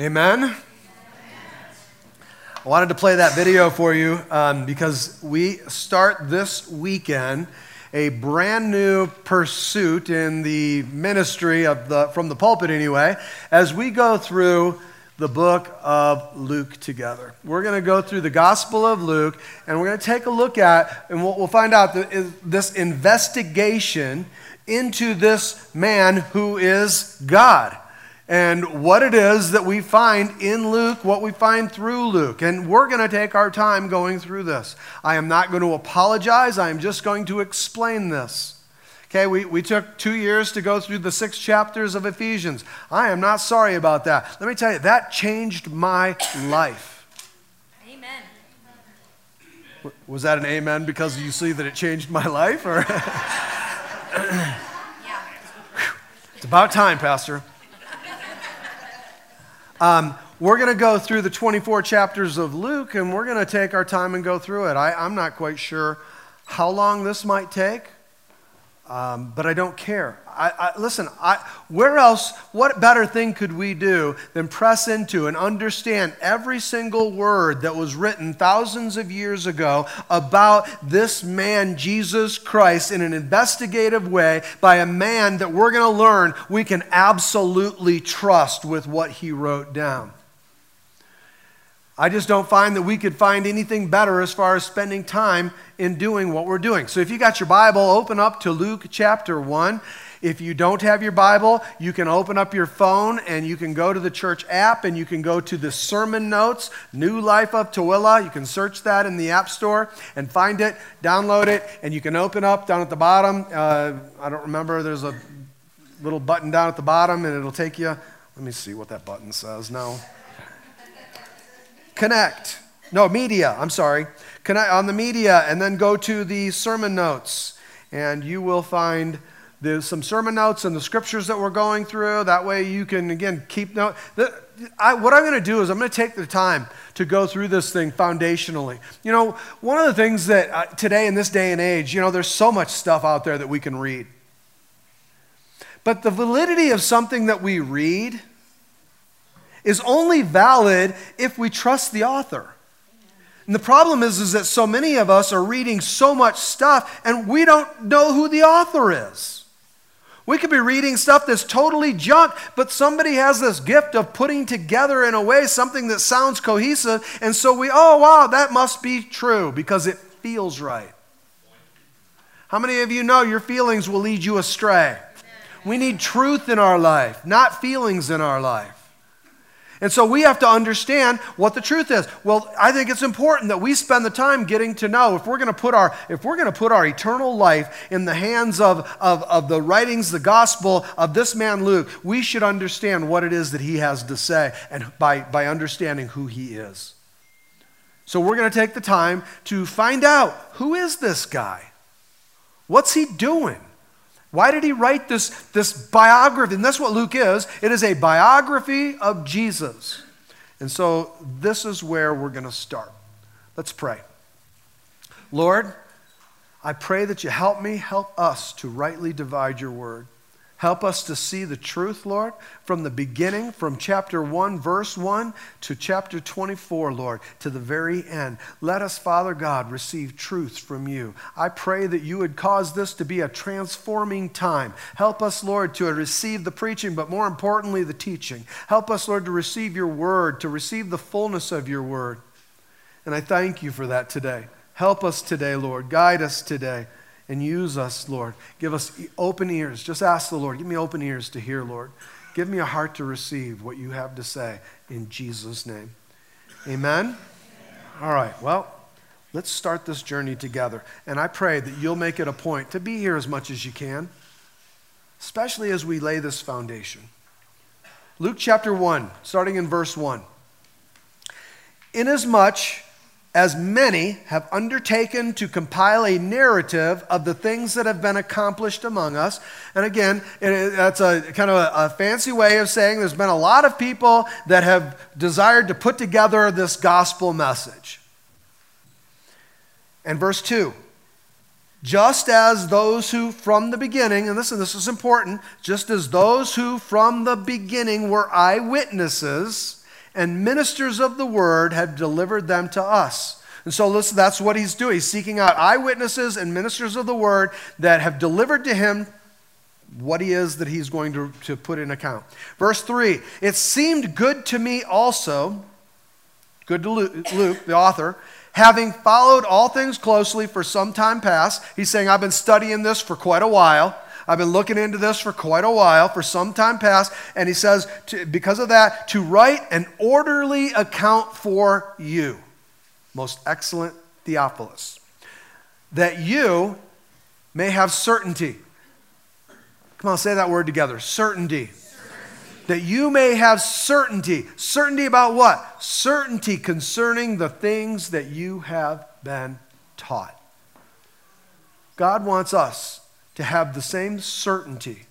Amen. I wanted to play that video for you um, because we start this weekend a brand new pursuit in the ministry of the from the pulpit anyway as we go through the book of Luke together. We're going to go through the Gospel of Luke and we're going to take a look at, and we'll, we'll find out this investigation into this man who is God and what it is that we find in Luke, what we find through Luke. And we're going to take our time going through this. I am not going to apologize, I am just going to explain this. Okay, we, we took two years to go through the six chapters of Ephesians. I am not sorry about that. Let me tell you, that changed my life. Amen. Was that an amen because you see that it changed my life? Or yeah. It's about time, Pastor. Um, we're going to go through the 24 chapters of Luke and we're going to take our time and go through it. I, I'm not quite sure how long this might take, um, but I don't care. I, I, listen, I, where else, what better thing could we do than press into and understand every single word that was written thousands of years ago about this man, Jesus Christ, in an investigative way by a man that we're going to learn we can absolutely trust with what he wrote down? I just don't find that we could find anything better as far as spending time in doing what we're doing. So if you got your Bible, open up to Luke chapter 1. If you don't have your Bible, you can open up your phone and you can go to the church app and you can go to the sermon notes, New Life of Tooele. You can search that in the App Store and find it, download it, and you can open up down at the bottom. Uh, I don't remember, there's a little button down at the bottom and it'll take you. Let me see what that button says. No. Connect. No, media, I'm sorry. Connect on the media and then go to the sermon notes and you will find there's some sermon notes and the scriptures that we're going through. That way you can, again, keep note. I, what I'm going to do is I'm going to take the time to go through this thing foundationally. You know, one of the things that uh, today in this day and age, you know, there's so much stuff out there that we can read. But the validity of something that we read is only valid if we trust the author. And the problem is, is that so many of us are reading so much stuff and we don't know who the author is. We could be reading stuff that's totally junk, but somebody has this gift of putting together in a way something that sounds cohesive. And so we, oh, wow, that must be true because it feels right. How many of you know your feelings will lead you astray? We need truth in our life, not feelings in our life. And so we have to understand what the truth is. Well, I think it's important that we spend the time getting to know if we're going to put our if we're going to put our eternal life in the hands of, of, of the writings, the gospel of this man Luke, we should understand what it is that he has to say and by, by understanding who he is. So we're going to take the time to find out who is this guy? What's he doing? Why did he write this, this biography? And that's what Luke is it is a biography of Jesus. And so this is where we're going to start. Let's pray. Lord, I pray that you help me, help us to rightly divide your word. Help us to see the truth, Lord, from the beginning, from chapter 1, verse 1 to chapter 24, Lord, to the very end. Let us, Father God, receive truth from you. I pray that you would cause this to be a transforming time. Help us, Lord, to receive the preaching, but more importantly, the teaching. Help us, Lord, to receive your word, to receive the fullness of your word. And I thank you for that today. Help us today, Lord. Guide us today and use us, Lord. Give us open ears. Just ask the Lord, give me open ears to hear, Lord. Give me a heart to receive what you have to say in Jesus' name. Amen? All right, well, let's start this journey together. And I pray that you'll make it a point to be here as much as you can, especially as we lay this foundation. Luke chapter 1, starting in verse 1. Inasmuch as many have undertaken to compile a narrative of the things that have been accomplished among us. And again, that's a kind of a, a, fancy way of saying there's been a lot of people that have desired to put together this gospel message. And verse 2 just as those who from the beginning, and listen, this is important, just as those who from the beginning were eyewitnesses and ministers of the word have delivered them to us. And so listen, that's what he's doing. He's seeking out eyewitnesses and ministers of the word that have delivered to him what he is that he's going to, to put in account. Verse 3 It seemed good to me also, good to Luke, Luke, the author, having followed all things closely for some time past. He's saying, I've been studying this for quite a while. I've been looking into this for quite a while, for some time past. And he says, to, because of that, to write an orderly account for you, most excellent Theophilus, that you may have certainty Come on, say that word together certainty. certainty. That you may have certainty. Certainty about what? Certainty concerning the things that you have been taught. God wants us to have the same certainty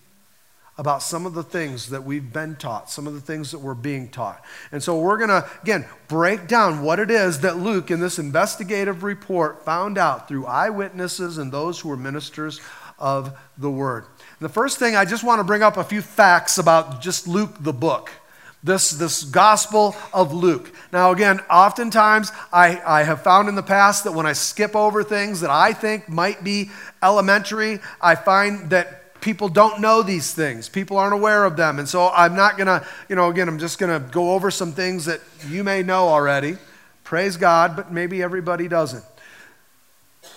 about some of the things that we've been taught, some of the things that we're being taught. And so we're going to, again, break down what it is that Luke, in this investigative report, found out through eyewitnesses and those who were ministers of the word. The first thing, I just want to bring up a few facts about just Luke, the book. This, this Gospel of Luke. Now, again, oftentimes I, I have found in the past that when I skip over things that I think might be elementary, I find that people don't know these things. People aren't aware of them. And so I'm not going to, you know, again, I'm just going to go over some things that you may know already. Praise God, but maybe everybody doesn't.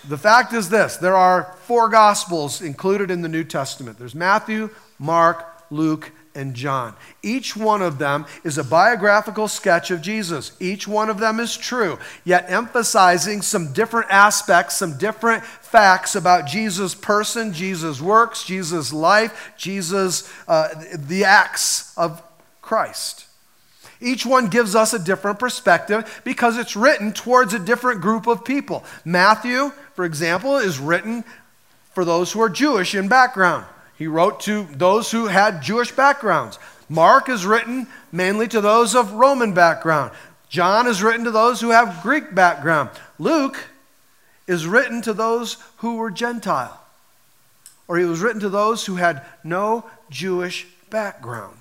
The fact is this there are four Gospels included in the New Testament there's Matthew, Mark, Luke, and John. Each one of them is a biographical sketch of Jesus. Each one of them is true, yet emphasizing some different aspects, some different facts about Jesus' person, Jesus' works, Jesus' life, Jesus' uh, the acts of Christ. Each one gives us a different perspective because it's written towards a different group of people. Matthew, for example, is written for those who are Jewish in background. He wrote to those who had Jewish backgrounds. Mark is written mainly to those of Roman background. John is written to those who have Greek background. Luke is written to those who were Gentile, or he was written to those who had no Jewish background.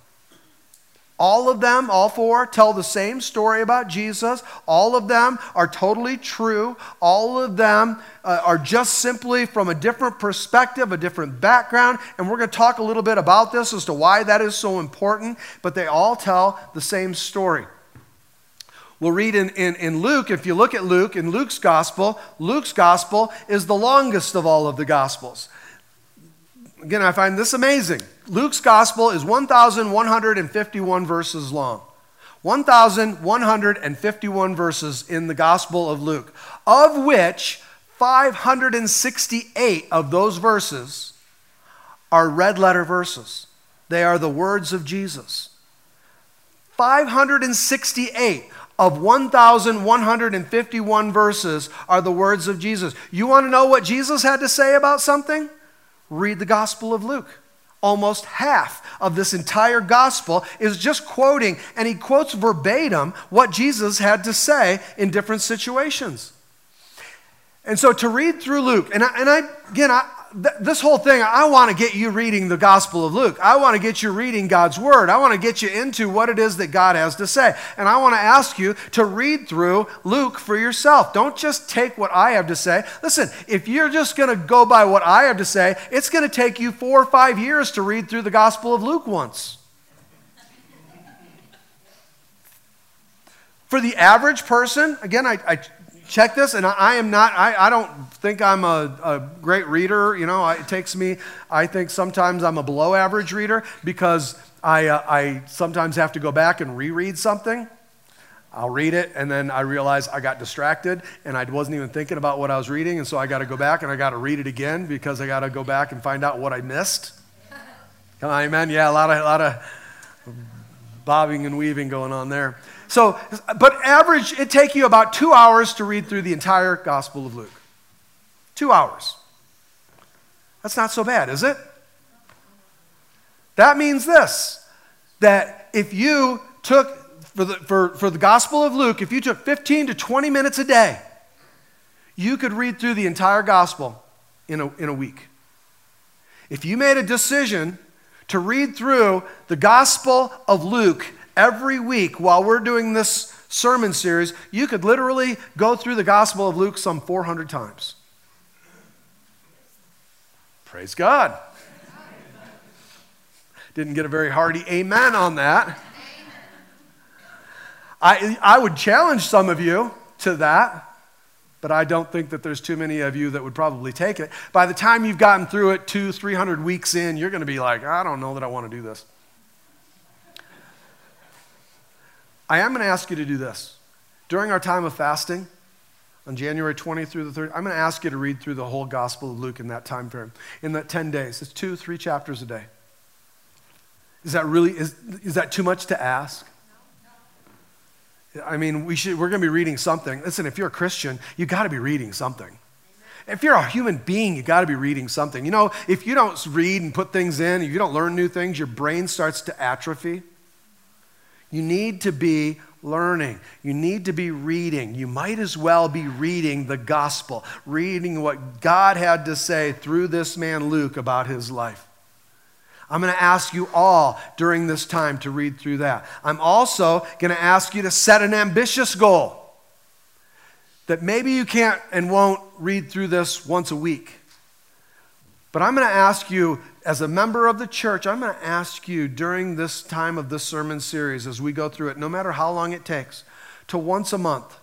All of them, all four, tell the same story about Jesus. All of them are totally true. All of them uh, are just simply from a different perspective, a different background. And we're going to talk a little bit about this as to why that is so important. But they all tell the same story. We'll read in, in, in Luke, if you look at Luke, in Luke's gospel, Luke's gospel is the longest of all of the gospels. Again, I find this amazing. Luke's gospel is 1,151 verses long. 1,151 verses in the Gospel of Luke, of which 568 of those verses are red letter verses. They are the words of Jesus. 568 of 1,151 verses are the words of Jesus. You want to know what Jesus had to say about something? Read the Gospel of Luke. Almost half of this entire gospel is just quoting, and he quotes verbatim what Jesus had to say in different situations. And so to read through Luke, and, I, and I, again, I, th- this whole thing, I want to get you reading the Gospel of Luke. I want to get you reading God's Word. I want to get you into what it is that God has to say. And I want to ask you to read through Luke for yourself. Don't just take what I have to say. Listen, if you're just going to go by what I have to say, it's going to take you four or five years to read through the Gospel of Luke once. For the average person, again, I, I check this and i am not i, I don't think i'm a, a great reader you know it takes me i think sometimes i'm a below average reader because i, uh, I sometimes have to go back and reread something. I'll read it and then i realize i got distracted and i wasn't even thinking about what i was reading and so i got to go back and i got to read it again because i got to go back and find out what i missed. Come on amen? Yeah a lot of, a lot of bobbing and weaving going on there so, but average, it take you about two hours to read through the entire Gospel of Luke. Two hours. That's not so bad, is it? That means this that if you took, for the, for, for the Gospel of Luke, if you took 15 to 20 minutes a day, you could read through the entire Gospel in a, in a week. If you made a decision to read through the Gospel of Luke every week while we're doing this sermon series, you could literally go through the Gospel of Luke some 400 times. Praise God. Didn't get a very hearty amen on that. I, I would challenge some of you to that, but I don't think that there's too many of you that would probably take it. By the time you've gotten through it two, three hundred weeks in, you're going to be like, I don't know that I want to do this. I am going to ask you to do this. During our time of fasting, on January 20th through the 30th, I'm going to ask you to read through the whole Gospel of Luke in that time frame, in that 10 days. It's two, three chapters a day. Is that really, is, is that too much to ask? I mean, we should, we're going to be reading something. Listen, if you're a Christian, you got to be reading something. If you're a human being, you got to be reading something. You know, if you don't read and put things in, if you don't learn new things, your brain starts to atrophy. You need to be learning. You need to be reading. You might as well be reading the gospel, reading what God had to say through this man Luke about his life. I'm going to ask you all during this time to read through that. I'm also going to ask you to set an ambitious goal that maybe you can't and won't read through this once a week. But I'm going to ask you, as a member of the church, I'm going to ask you during this time of this sermon series, as we go through it, no matter how long it takes, to once a month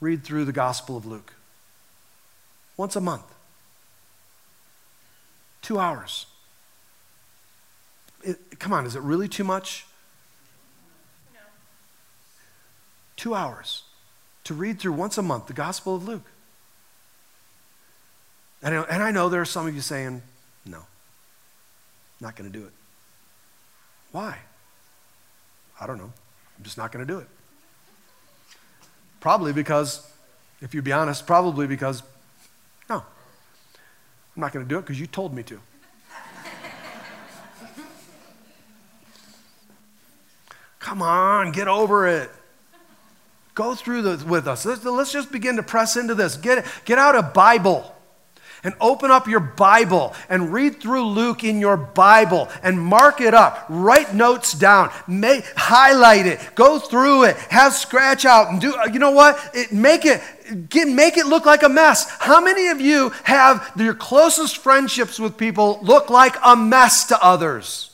read through the Gospel of Luke. Once a month. Two hours. It, come on, is it really too much? No. Two hours to read through once a month the Gospel of Luke. And I, and I know there are some of you saying, no, not going to do it. Why? I don't know. I'm just not going to do it. Probably because, if you be honest, probably because, no, I'm not going to do it because you told me to. Come on, get over it. Go through this with us. Let's, let's just begin to press into this. Get, get out a Bible and open up your Bible and read through Luke in your Bible and mark it up. Write notes down. Highlight it. Go through it. Have scratch out and do. You know what? It, make it. Get, make it look like a mess. How many of you have your closest friendships with people look like a mess to others?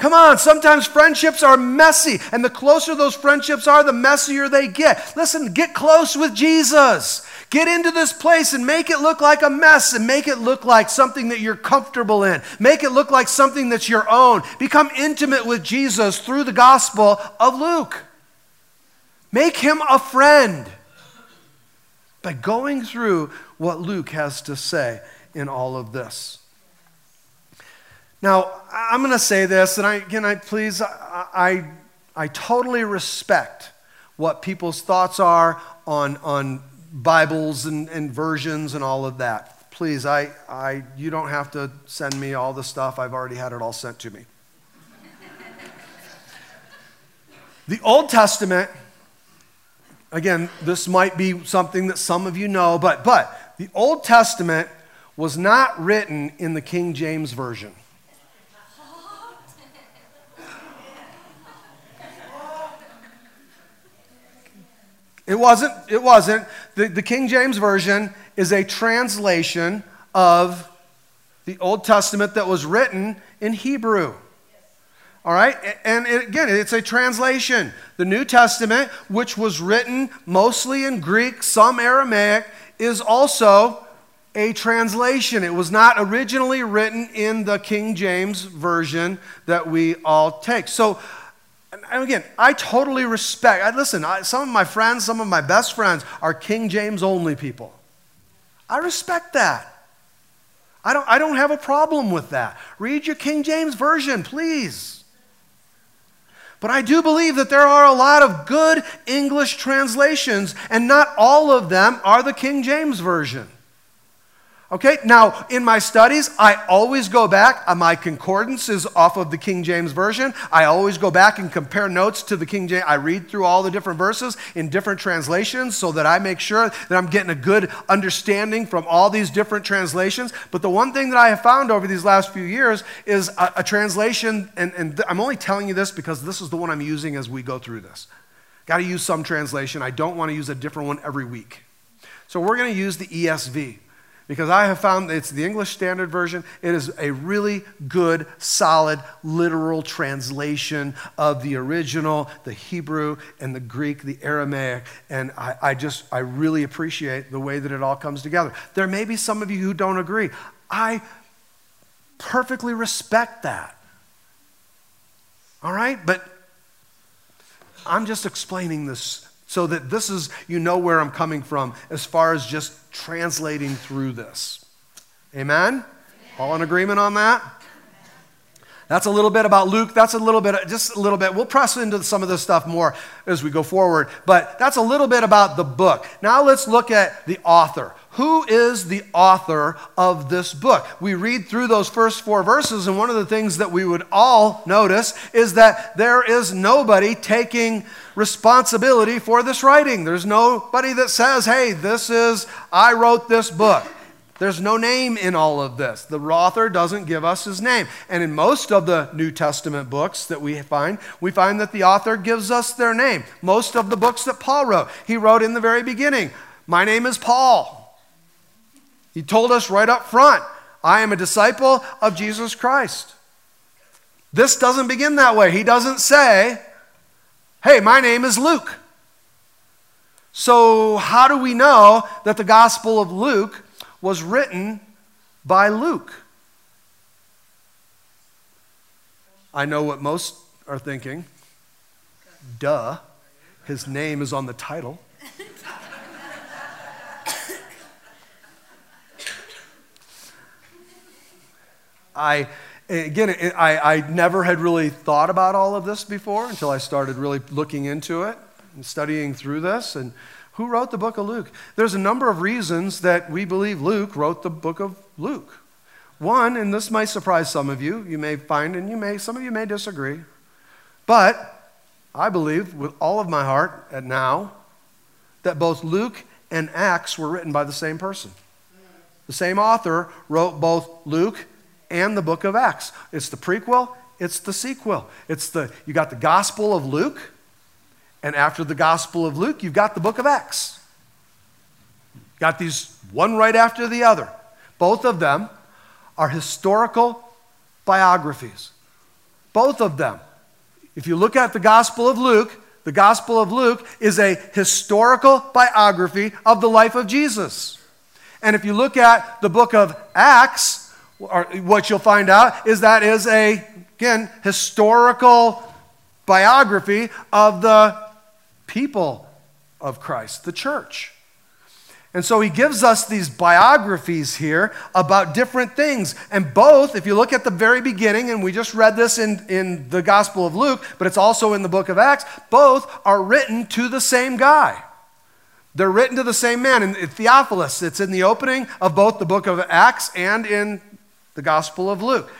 Come on, sometimes friendships are messy, and the closer those friendships are, the messier they get. Listen, get close with Jesus. Get into this place and make it look like a mess and make it look like something that you're comfortable in. Make it look like something that's your own. Become intimate with Jesus through the gospel of Luke. Make him a friend by going through what Luke has to say in all of this. Now, I'm going to say this, and I, can I please, I, I, I totally respect what people's thoughts are on, on Bibles and, and versions and all of that. Please, I, I, you don't have to send me all the stuff. I've already had it all sent to me. the Old Testament, again, this might be something that some of you know, but, but the Old Testament was not written in the King James Version. It wasn't. It wasn't. The, the King James Version is a translation of the Old Testament that was written in Hebrew. All right? And it, again, it's a translation. The New Testament, which was written mostly in Greek, some Aramaic, is also a translation. It was not originally written in the King James Version that we all take. So, and again, I totally respect. I, listen, I, some of my friends, some of my best friends are King James only people. I respect that. I don't, I don't have a problem with that. Read your King James Version, please. But I do believe that there are a lot of good English translations, and not all of them are the King James Version. Okay, now in my studies, I always go back. Uh, my concordance is off of the King James Version. I always go back and compare notes to the King James. I read through all the different verses in different translations so that I make sure that I'm getting a good understanding from all these different translations. But the one thing that I have found over these last few years is a, a translation, and, and th- I'm only telling you this because this is the one I'm using as we go through this. Got to use some translation. I don't want to use a different one every week. So we're going to use the ESV because I have found it's the English Standard Version. It is a really good, solid, literal translation of the original, the Hebrew and the Greek, the Aramaic. And I, I just, I really appreciate the way that it all comes together. There may be some of you who don't agree. I perfectly respect that. All right? But I'm just explaining this so that this is, you know where I'm coming from as far as just translating through this. Amen? All in agreement on that? That's a little bit about Luke. That's a little bit, just a little bit. We'll press into some of this stuff more as we go forward, but that's a little bit about the book. Now let's look at the author. Who is the author of this book? We read through those first four verses, and one of the things that we would all notice is that there is nobody taking responsibility for this writing. There's nobody that says, hey, this is, I wrote this book. There's no name in all of this. The author doesn't give us his name. And in most of the New Testament books that we find, we find that the author gives us their name. Most of the books that Paul wrote, he wrote in the very beginning, My name is Paul. He told us right up front, I am a disciple of Jesus Christ. This doesn't begin that way. He doesn't say, Hey, my name is Luke. So, how do we know that the Gospel of Luke was written by Luke? I know what most are thinking. Duh. His name is on the title. I, again, I, I never had really thought about all of this before until I started really looking into it and studying through this. And who wrote the book of Luke? There's a number of reasons that we believe Luke wrote the book of Luke. One, and this might surprise some of you, you may find, and you may, some of you may disagree, but I believe with all of my heart at now that both Luke and Acts were written by the same person. The same author wrote both Luke and the book of Acts. It's the prequel, it's the sequel. It's the you got the Gospel of Luke, and after the Gospel of Luke, you've got the book of Acts. Got these one right after the other. Both of them are historical biographies. Both of them. If you look at the Gospel of Luke, the Gospel of Luke is a historical biography of the life of Jesus. And if you look at the book of Acts, what you'll find out is that is a, again, historical biography of the people of Christ, the church. And so he gives us these biographies here about different things. And both, if you look at the very beginning, and we just read this in, in the Gospel of Luke, but it's also in the book of Acts, both are written to the same guy. They're written to the same man. And Theophilus, it's in the opening of both the book of Acts and in the Gospel of Luke.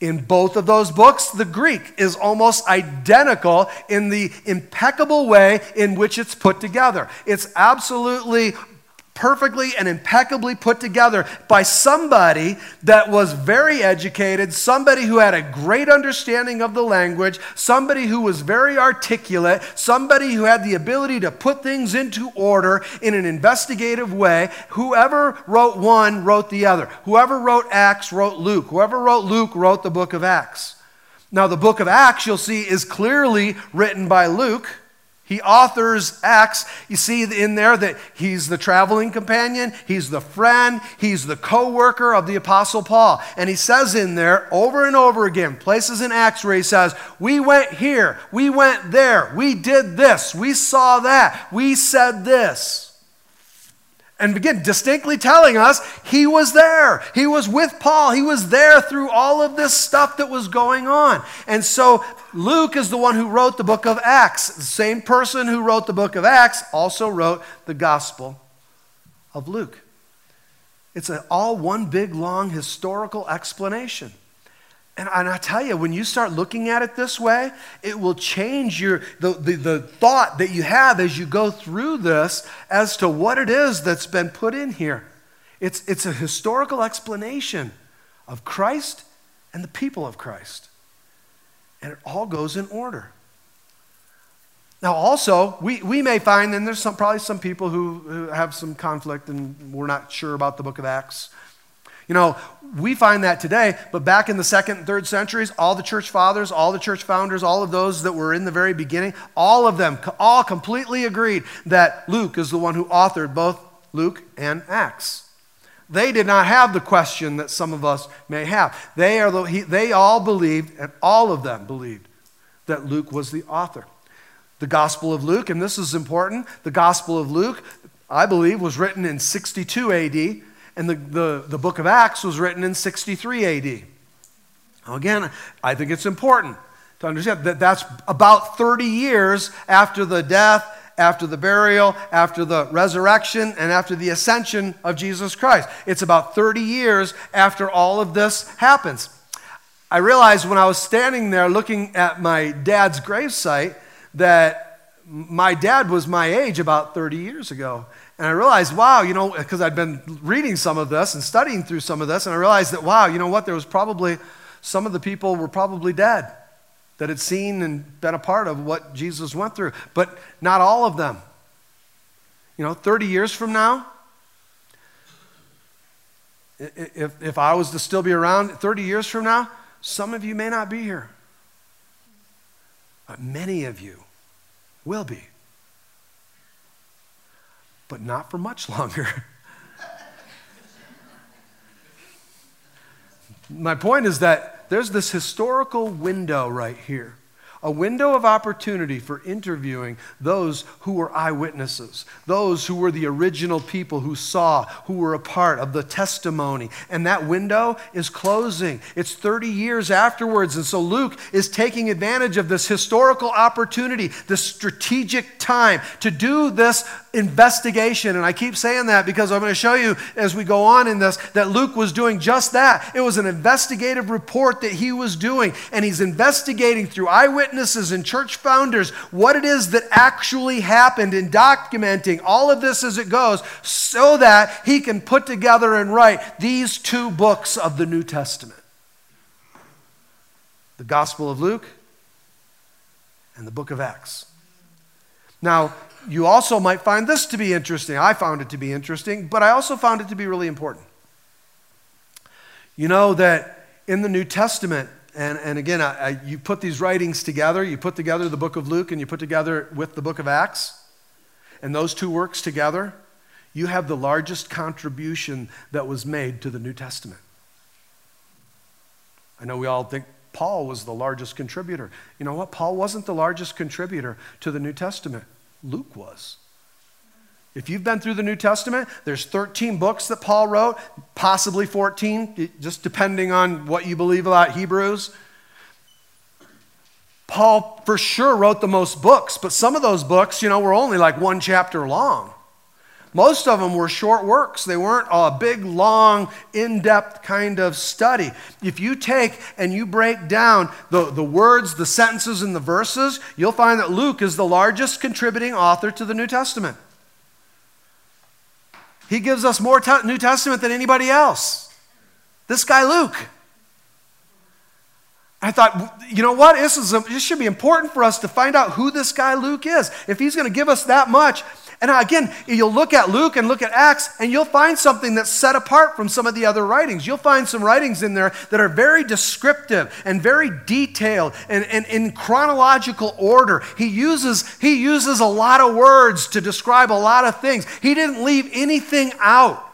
In both of those books, the Greek is almost identical in the impeccable way in which it's put together. It's absolutely perfectly and impeccably put together by somebody that was very educated, somebody who had a great understanding of the language, somebody who was very articulate, somebody who had the ability to put things into order in an investigative way. Whoever wrote one wrote the other. Whoever wrote Acts wrote Luke. Whoever wrote Luke wrote the book of Acts. Now, the book of Acts, you'll see, is clearly written by Luke. He authors Acts. You see in there that he's the traveling companion, he's the friend, he's the co worker of the Apostle Paul. And he says in there over and over again, places in Acts where he says, We went here, we went there, we did this, we saw that, we said this. And again, distinctly telling us he was there. He was with Paul. He was there through all of this stuff that was going on. And so Luke is the one who wrote the book of Acts. The same person who wrote the book of Acts also wrote the Gospel of Luke. It's all one big, long historical explanation. And, I tell you, when you start looking at it this way, it will change your, the, the, the thought that you have as you go through this as to what it is that's been put in here. It's, it's a historical explanation of Christ and the people of Christ. And it all goes in order. Now, also, we, we may find, and there's some, probably some people who, who have some conflict and we're not sure about the book of Acts. You know, we find that today, but back in the second and third centuries, all the church fathers, all the church founders, all of those that were in the very beginning, all of them, all completely agreed that Luke is the one who authored both Luke and Acts. They did not have the question that some of us may have. They, are the, he, they all believed, and all of them believed, that Luke was the author. The Gospel of Luke, and this is important, the Gospel of Luke, I believe, was written in 62 AD, and the, the, the book of Acts was written in 63 AD. Now, again, I think it's important to understand that that's about 30 years after the death after the burial, after the resurrection, and after the ascension of Jesus Christ. It's about 30 years after all of this happens. I realized when I was standing there looking at my dad's gravesite that my dad was my age about 30 years ago. And I realized, wow, you know, because I'd been reading some of this and studying through some of this, and I realized that, wow, you know what, there was probably, some of the people were probably dead that had seen and been a part of what Jesus went through, but not all of them. You know, 30 years from now, if, if I was to still be around 30 years from now, some of you may not be here. But many of you will be. But not for much longer. My point is that there's this historical window right here a window of opportunity for interviewing those who were eyewitnesses, those who were the original people who saw, who were a part of the testimony. And that window is closing. It's 30 years afterwards. And so Luke is taking advantage of this historical opportunity, this strategic time to do this investigation. And I keep saying that because I'm going to show you as we go on in this that Luke was doing just that. It was an investigative report that he was doing, and he's investigating through eyewitnesses witnesses and church founders what it is that actually happened in documenting all of this as it goes so that he can put together and write these two books of the New Testament the Gospel of Luke and the book of Acts. Now, you also might find this to be interesting. I found it to be interesting, but I also found it to be really important. You know that in the New Testament, and, and again, I, I, you put these writings together. You put together the book of Luke and you put together with the book of Acts. And those two works together, you have the largest contribution that was made to the New Testament. I know we all think Paul was the largest contributor. You know what? Paul wasn't the largest contributor to the New Testament, Luke was. If you've been through the New Testament, there's 13 books that Paul wrote, possibly 14, just depending on what you believe about Hebrews. Paul for sure wrote the most books, but some of those books, you know, were only like one chapter long. Most of them were short works. They weren't a big, long, in depth kind of study. If you take and you break down the, the words, the sentences, and the verses, you'll find that Luke is the largest contributing author to the New Testament. He gives us more te- New Testament than anybody else. This guy, Luke. I thought, you know what? This, is a, this should be important for us to find out who this guy Luke is. If he's going to give us that much, and again, you'll look at Luke and look at Acts, and you'll find something that's set apart from some of the other writings. You'll find some writings in there that are very descriptive and very detailed and, and in chronological order. He uses, he uses a lot of words to describe a lot of things. He didn't leave anything out.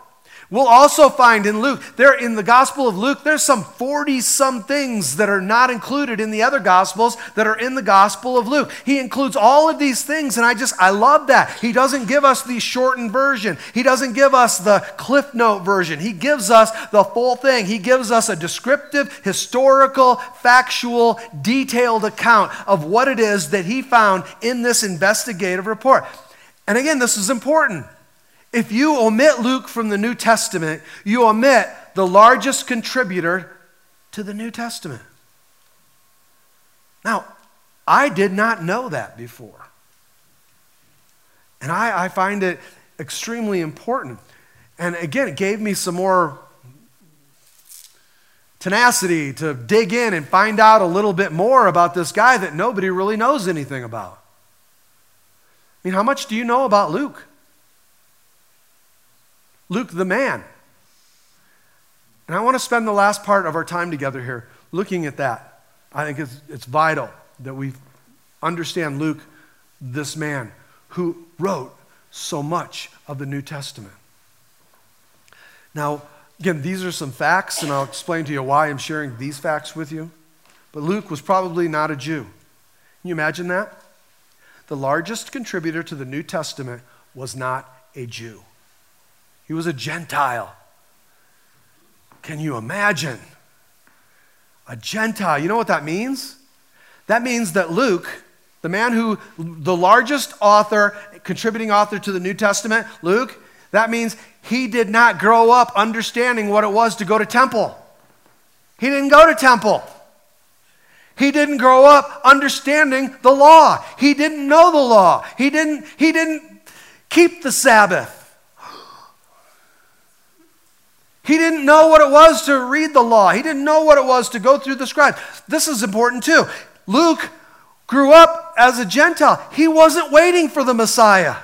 We'll also find in Luke, there in the Gospel of Luke, there's some 40 some things that are not included in the other Gospels that are in the Gospel of Luke. He includes all of these things, and I just, I love that. He doesn't give us the shortened version, He doesn't give us the Cliff Note version. He gives us the full thing. He gives us a descriptive, historical, factual, detailed account of what it is that He found in this investigative report. And again, this is important. If you omit Luke from the New Testament, you omit the largest contributor to the New Testament. Now, I did not know that before. And I, I find it extremely important. And again, it gave me some more tenacity to dig in and find out a little bit more about this guy that nobody really knows anything about. I mean, how much do you know about Luke? Luke the man. And I want to spend the last part of our time together here looking at that. I think it's, it's vital that we understand Luke, this man who wrote so much of the New Testament. Now, again, these are some facts, and I'll explain to you why I'm sharing these facts with you. But Luke was probably not a Jew. Can you imagine that? The largest contributor to the New Testament was not a Jew, he was a Gentile. Can you imagine? A Gentile. You know what that means? That means that Luke, the man who, the largest author, contributing author to the New Testament, Luke, that means he did not grow up understanding what it was to go to temple. He didn't go to temple. He didn't grow up understanding the law. He didn't know the law. He didn't, he didn't keep the Sabbath. He didn't know what it was to read the law. He didn't know what it was to go through the scribes. This is important too. Luke grew up as a Gentile. He wasn't waiting for the Messiah.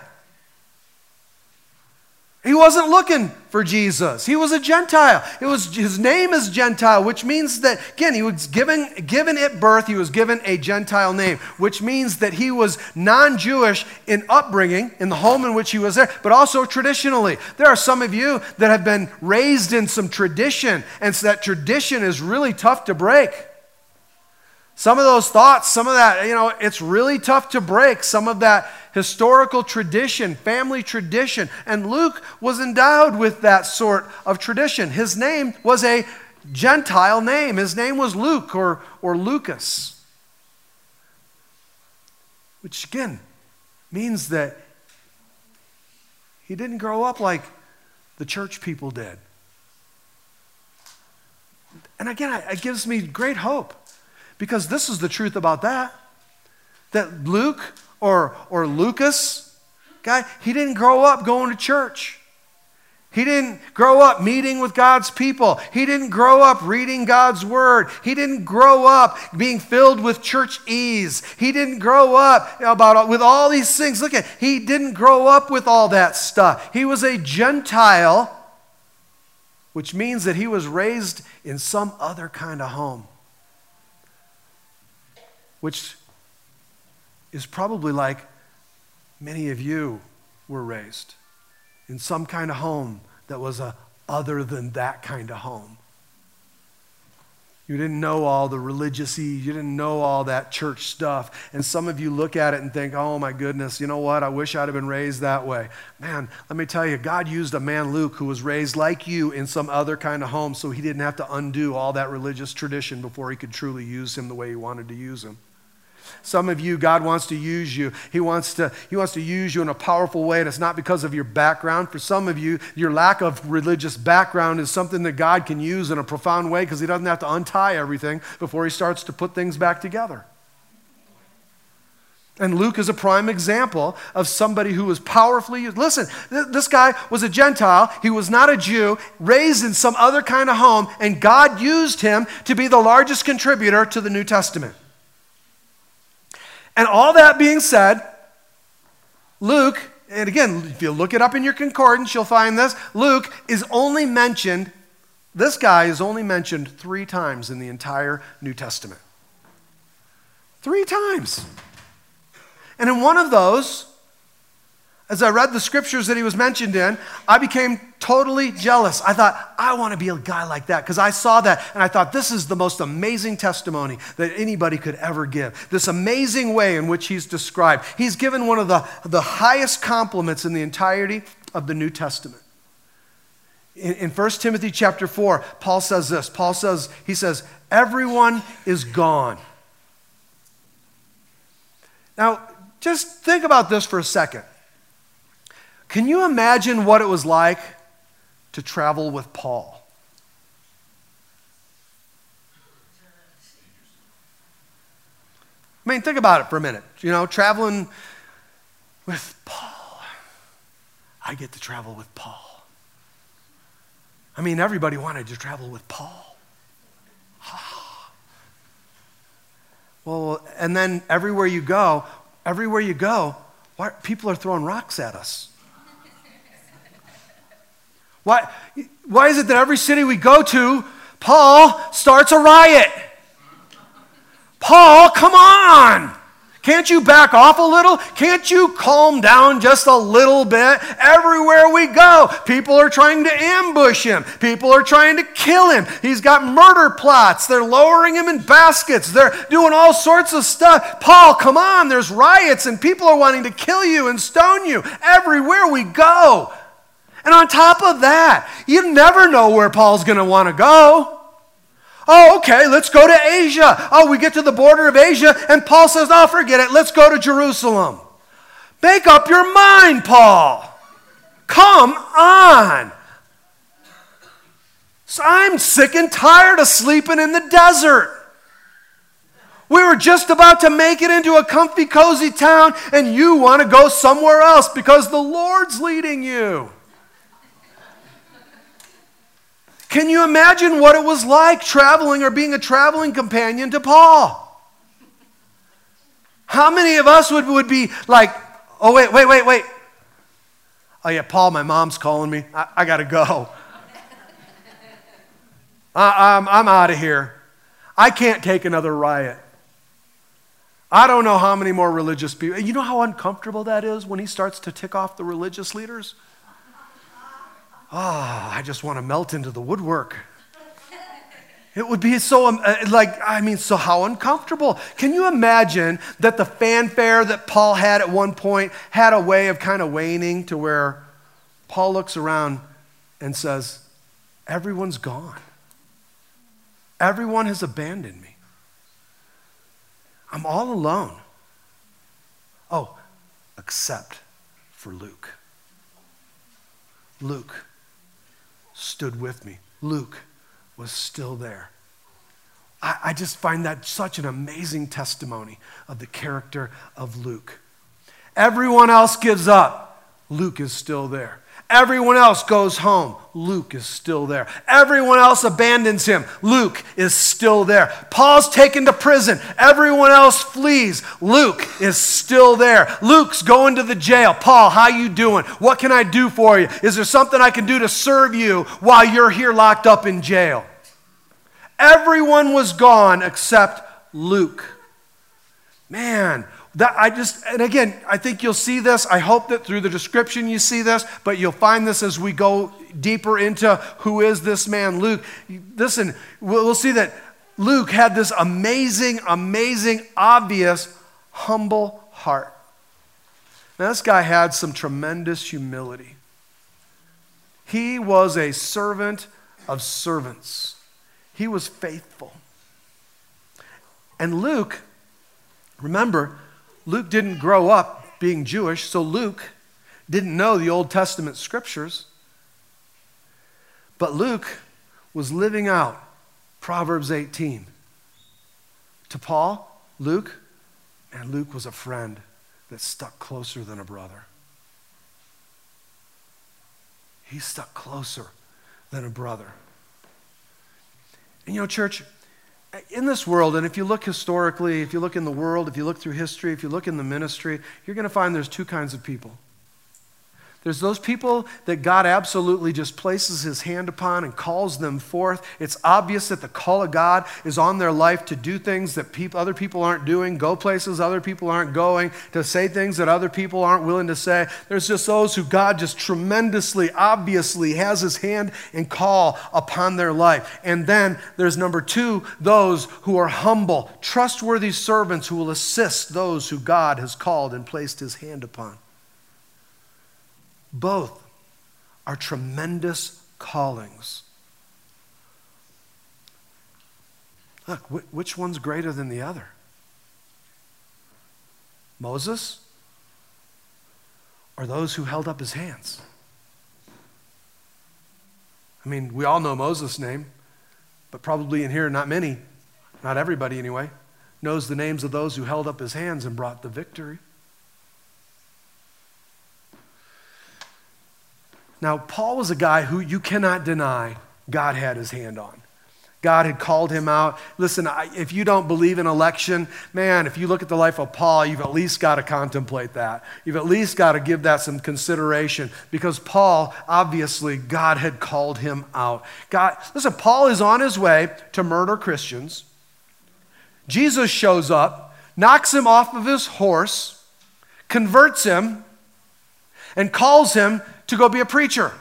He wasn't looking for Jesus. He was a Gentile. It was his name is Gentile, which means that again he was given given at birth. He was given a Gentile name, which means that he was non-Jewish in upbringing in the home in which he was there, but also traditionally. There are some of you that have been raised in some tradition, and so that tradition is really tough to break. Some of those thoughts, some of that, you know, it's really tough to break some of that historical tradition, family tradition. And Luke was endowed with that sort of tradition. His name was a Gentile name, his name was Luke or, or Lucas, which again means that he didn't grow up like the church people did. And again, it gives me great hope because this is the truth about that. That Luke or, or Lucas, guy, he didn't grow up going to church. He didn't grow up meeting with God's people. He didn't grow up reading God's word. He didn't grow up being filled with church ease. He didn't grow up about with all these things. Look at, he didn't grow up with all that stuff. He was a Gentile, which means that he was raised in some other kind of home which is probably like many of you were raised in some kind of home that was a other than that kind of home. You didn't know all the religious you didn't know all that church stuff. And some of you look at it and think, oh my goodness, you know what? I wish I'd have been raised that way. Man, let me tell you, God used a man, Luke, who was raised like you in some other kind of home, so he didn't have to undo all that religious tradition before he could truly use him the way he wanted to use him. Some of you, God wants to use you. He wants to, he wants to use you in a powerful way, and it's not because of your background. For some of you, your lack of religious background is something that God can use in a profound way because He doesn't have to untie everything before He starts to put things back together. And Luke is a prime example of somebody who was powerfully used. Listen, this guy was a Gentile. He was not a Jew, raised in some other kind of home, and God used him to be the largest contributor to the New Testament. And all that being said, Luke, and again, if you look it up in your concordance, you'll find this. Luke is only mentioned, this guy is only mentioned three times in the entire New Testament. Three times. And in one of those, as I read the scriptures that he was mentioned in, I became totally jealous. I thought, I want to be a guy like that because I saw that and I thought, this is the most amazing testimony that anybody could ever give. This amazing way in which he's described. He's given one of the, the highest compliments in the entirety of the New Testament. In, in 1 Timothy chapter 4, Paul says this Paul says, he says, everyone is gone. Now, just think about this for a second. Can you imagine what it was like to travel with Paul? I mean, think about it for a minute. You know, traveling with Paul. I get to travel with Paul. I mean, everybody wanted to travel with Paul. well, and then everywhere you go, everywhere you go, people are throwing rocks at us. Why, why is it that every city we go to, Paul starts a riot? Paul, come on! Can't you back off a little? Can't you calm down just a little bit? Everywhere we go, people are trying to ambush him. People are trying to kill him. He's got murder plots. They're lowering him in baskets. They're doing all sorts of stuff. Paul, come on. There's riots and people are wanting to kill you and stone you everywhere we go. And on top of that, you never know where Paul's going to want to go. Oh, okay, let's go to Asia. Oh, we get to the border of Asia, and Paul says, Oh, forget it, let's go to Jerusalem. Make up your mind, Paul. Come on. So I'm sick and tired of sleeping in the desert. We were just about to make it into a comfy, cozy town, and you want to go somewhere else because the Lord's leading you. Can you imagine what it was like traveling or being a traveling companion to Paul? How many of us would, would be like, oh, wait, wait, wait, wait. Oh, yeah, Paul, my mom's calling me. I, I got to go. I, I'm, I'm out of here. I can't take another riot. I don't know how many more religious people. You know how uncomfortable that is when he starts to tick off the religious leaders? Oh, I just want to melt into the woodwork. It would be so, um, uh, like, I mean, so how uncomfortable. Can you imagine that the fanfare that Paul had at one point had a way of kind of waning to where Paul looks around and says, Everyone's gone. Everyone has abandoned me. I'm all alone. Oh, except for Luke. Luke stood with me. Luke was still there. I, I just find that such an amazing testimony of the character of Luke. Everyone else gives up, Luke is still there. Everyone else goes home. Luke is still there. Everyone else abandons him. Luke is still there. Paul's taken to prison. Everyone else flees. Luke is still there. Luke's going to the jail. Paul, how you doing? What can I do for you? Is there something I can do to serve you while you're here locked up in jail? Everyone was gone except Luke. Man, that I just, and again, I think you'll see this. I hope that through the description you see this, but you'll find this as we go deeper into who is this man, Luke. Listen, we'll see that Luke had this amazing, amazing, obvious, humble heart. Now, this guy had some tremendous humility. He was a servant of servants, he was faithful. And Luke, remember, Luke didn't grow up being Jewish, so Luke didn't know the Old Testament scriptures. But Luke was living out Proverbs 18. To Paul, Luke, and Luke was a friend that stuck closer than a brother. He stuck closer than a brother. And you know, church, in this world, and if you look historically, if you look in the world, if you look through history, if you look in the ministry, you're going to find there's two kinds of people. There's those people that God absolutely just places his hand upon and calls them forth. It's obvious that the call of God is on their life to do things that people, other people aren't doing, go places other people aren't going, to say things that other people aren't willing to say. There's just those who God just tremendously, obviously has his hand and call upon their life. And then there's number two, those who are humble, trustworthy servants who will assist those who God has called and placed his hand upon. Both are tremendous callings. Look, which one's greater than the other? Moses or those who held up his hands. I mean, we all know Moses' name, but probably in here, not many, not everybody anyway, knows the names of those who held up his hands and brought the victory. Now, Paul was a guy who you cannot deny God had his hand on. God had called him out. Listen, if you don't believe in election, man, if you look at the life of Paul, you've at least got to contemplate that. You've at least got to give that some consideration because Paul, obviously, God had called him out. God, listen, Paul is on his way to murder Christians. Jesus shows up, knocks him off of his horse, converts him, and calls him to go be a preacher.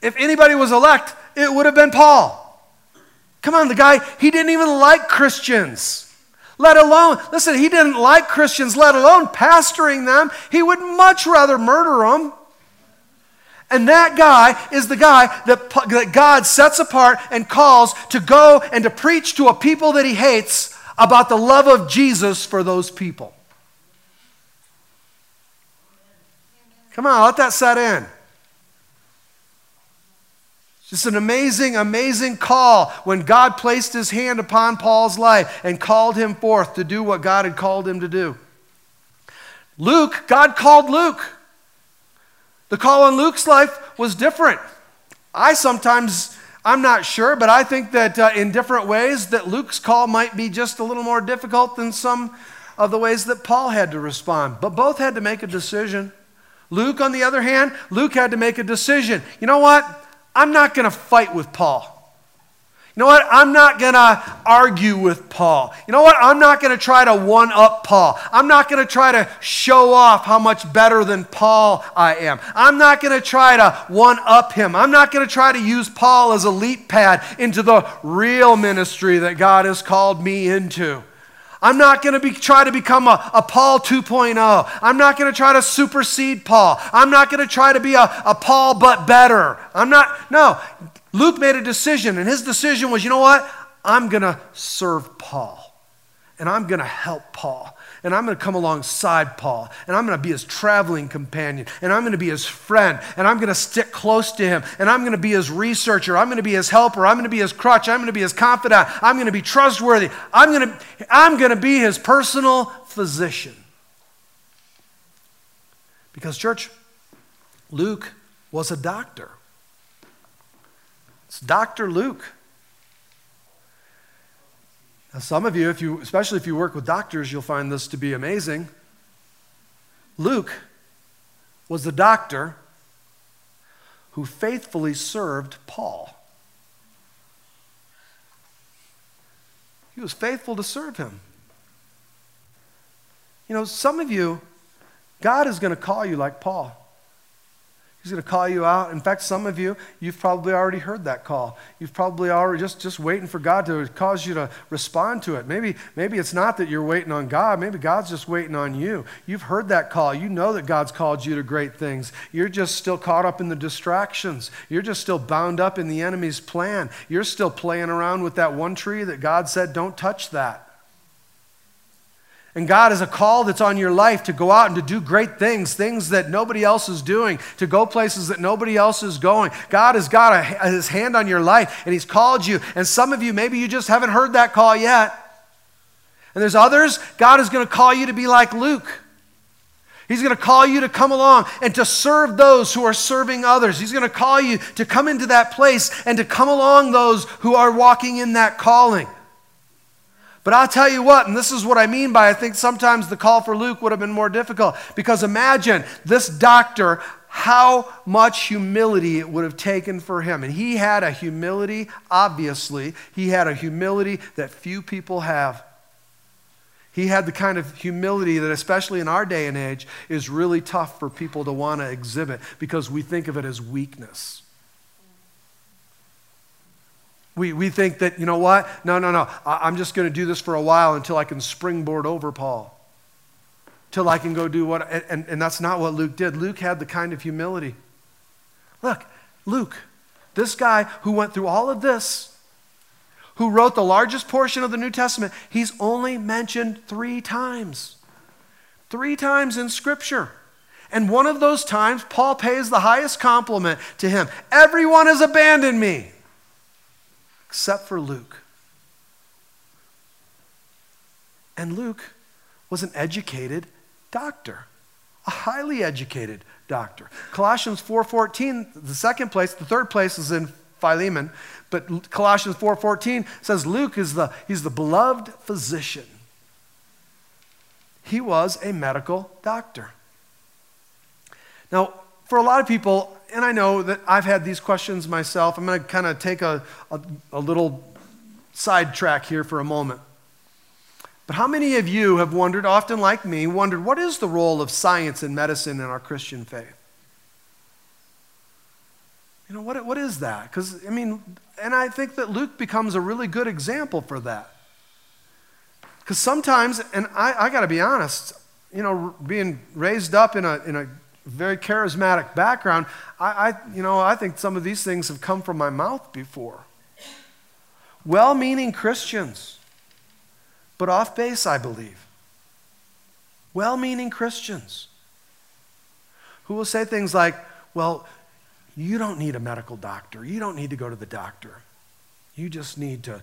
If anybody was elect, it would have been Paul. Come on, the guy, he didn't even like Christians. Let alone, listen, he didn't like Christians, let alone pastoring them. He would much rather murder them. And that guy is the guy that, that God sets apart and calls to go and to preach to a people that he hates about the love of Jesus for those people. Come on, let that set in. It's just an amazing, amazing call when God placed his hand upon Paul's life and called him forth to do what God had called him to do. Luke, God called Luke. The call on Luke's life was different. I sometimes, I'm not sure, but I think that uh, in different ways that Luke's call might be just a little more difficult than some of the ways that Paul had to respond. But both had to make a decision. Luke, on the other hand, Luke had to make a decision. You know what? I'm not going to fight with Paul. You know what? I'm not going to argue with Paul. You know what? I'm not going to try to one up Paul. I'm not going to try to show off how much better than Paul I am. I'm not going to try to one up him. I'm not going to try to use Paul as a leap pad into the real ministry that God has called me into. I'm not going to be, try to become a, a Paul 2.0. I'm not going to try to supersede Paul. I'm not going to try to be a, a Paul but better. I'm not, no. Luke made a decision, and his decision was you know what? I'm going to serve Paul, and I'm going to help Paul and I'm going to come alongside Paul, and I'm going to be his traveling companion, and I'm going to be his friend, and I'm going to stick close to him, and I'm going to be his researcher, I'm going to be his helper, I'm going to be his crutch, I'm going to be his confidant, I'm going to be trustworthy, I'm going to, I'm going to be his personal physician. Because, church, Luke was a doctor. It's Dr. Luke. Some of you, if you, especially if you work with doctors, you'll find this to be amazing. Luke was the doctor who faithfully served Paul. He was faithful to serve him. You know, some of you, God is going to call you like Paul. He's going to call you out. In fact, some of you, you've probably already heard that call. You've probably already just, just waiting for God to cause you to respond to it. Maybe, maybe it's not that you're waiting on God. Maybe God's just waiting on you. You've heard that call. You know that God's called you to great things. You're just still caught up in the distractions. You're just still bound up in the enemy's plan. You're still playing around with that one tree that God said, don't touch that. And God is a call that's on your life to go out and to do great things, things that nobody else is doing, to go places that nobody else is going. God has got a, his hand on your life and he's called you. And some of you, maybe you just haven't heard that call yet. And there's others, God is going to call you to be like Luke. He's going to call you to come along and to serve those who are serving others. He's going to call you to come into that place and to come along those who are walking in that calling. But I'll tell you what, and this is what I mean by I think sometimes the call for Luke would have been more difficult. Because imagine this doctor, how much humility it would have taken for him. And he had a humility, obviously, he had a humility that few people have. He had the kind of humility that, especially in our day and age, is really tough for people to want to exhibit because we think of it as weakness. We, we think that, you know what? No, no, no. I, am just going to do this for a while until I can springboard over Paul. Till I can go do what. And, and that's not what Luke did. Luke had the kind of humility. Look, Luke, this guy who went through all of this, who wrote the largest portion of the New Testament, he's only mentioned three times. Three times in Scripture. And one of those times, Paul pays the highest compliment to him Everyone has abandoned me, except for Luke. And Luke was an educated doctor, a highly educated doctor. Colossians 4:14, the second place, the third place is in Philemon, but Colossians 4:14 says Luke is the he's the beloved physician. He was a medical doctor. Now, for a lot of people, and I know that I've had these questions myself, I'm going to kind of take a, a, a little sidetrack here for a moment. But how many of you have wondered, often like me, wondered what is the role of science and medicine in our Christian faith? You know, what, what is that? Because, I mean, and I think that Luke becomes a really good example for that. Because sometimes, and I, I got to be honest, you know, being raised up in a, in a very charismatic background, I, I, you know, I think some of these things have come from my mouth before. Well meaning Christians, but off base, I believe. Well meaning Christians who will say things like, well, you don't need a medical doctor. You don't need to go to the doctor. You just need to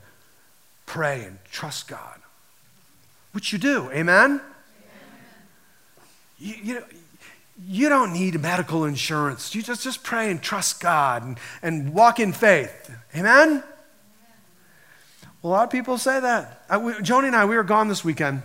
pray and trust God which you do. Amen? Amen. You, you, you don't need medical insurance. You just, just pray and trust God and, and walk in faith. Amen? Amen. Well, a lot of people say that. I, we, Joni and I, we were gone this weekend,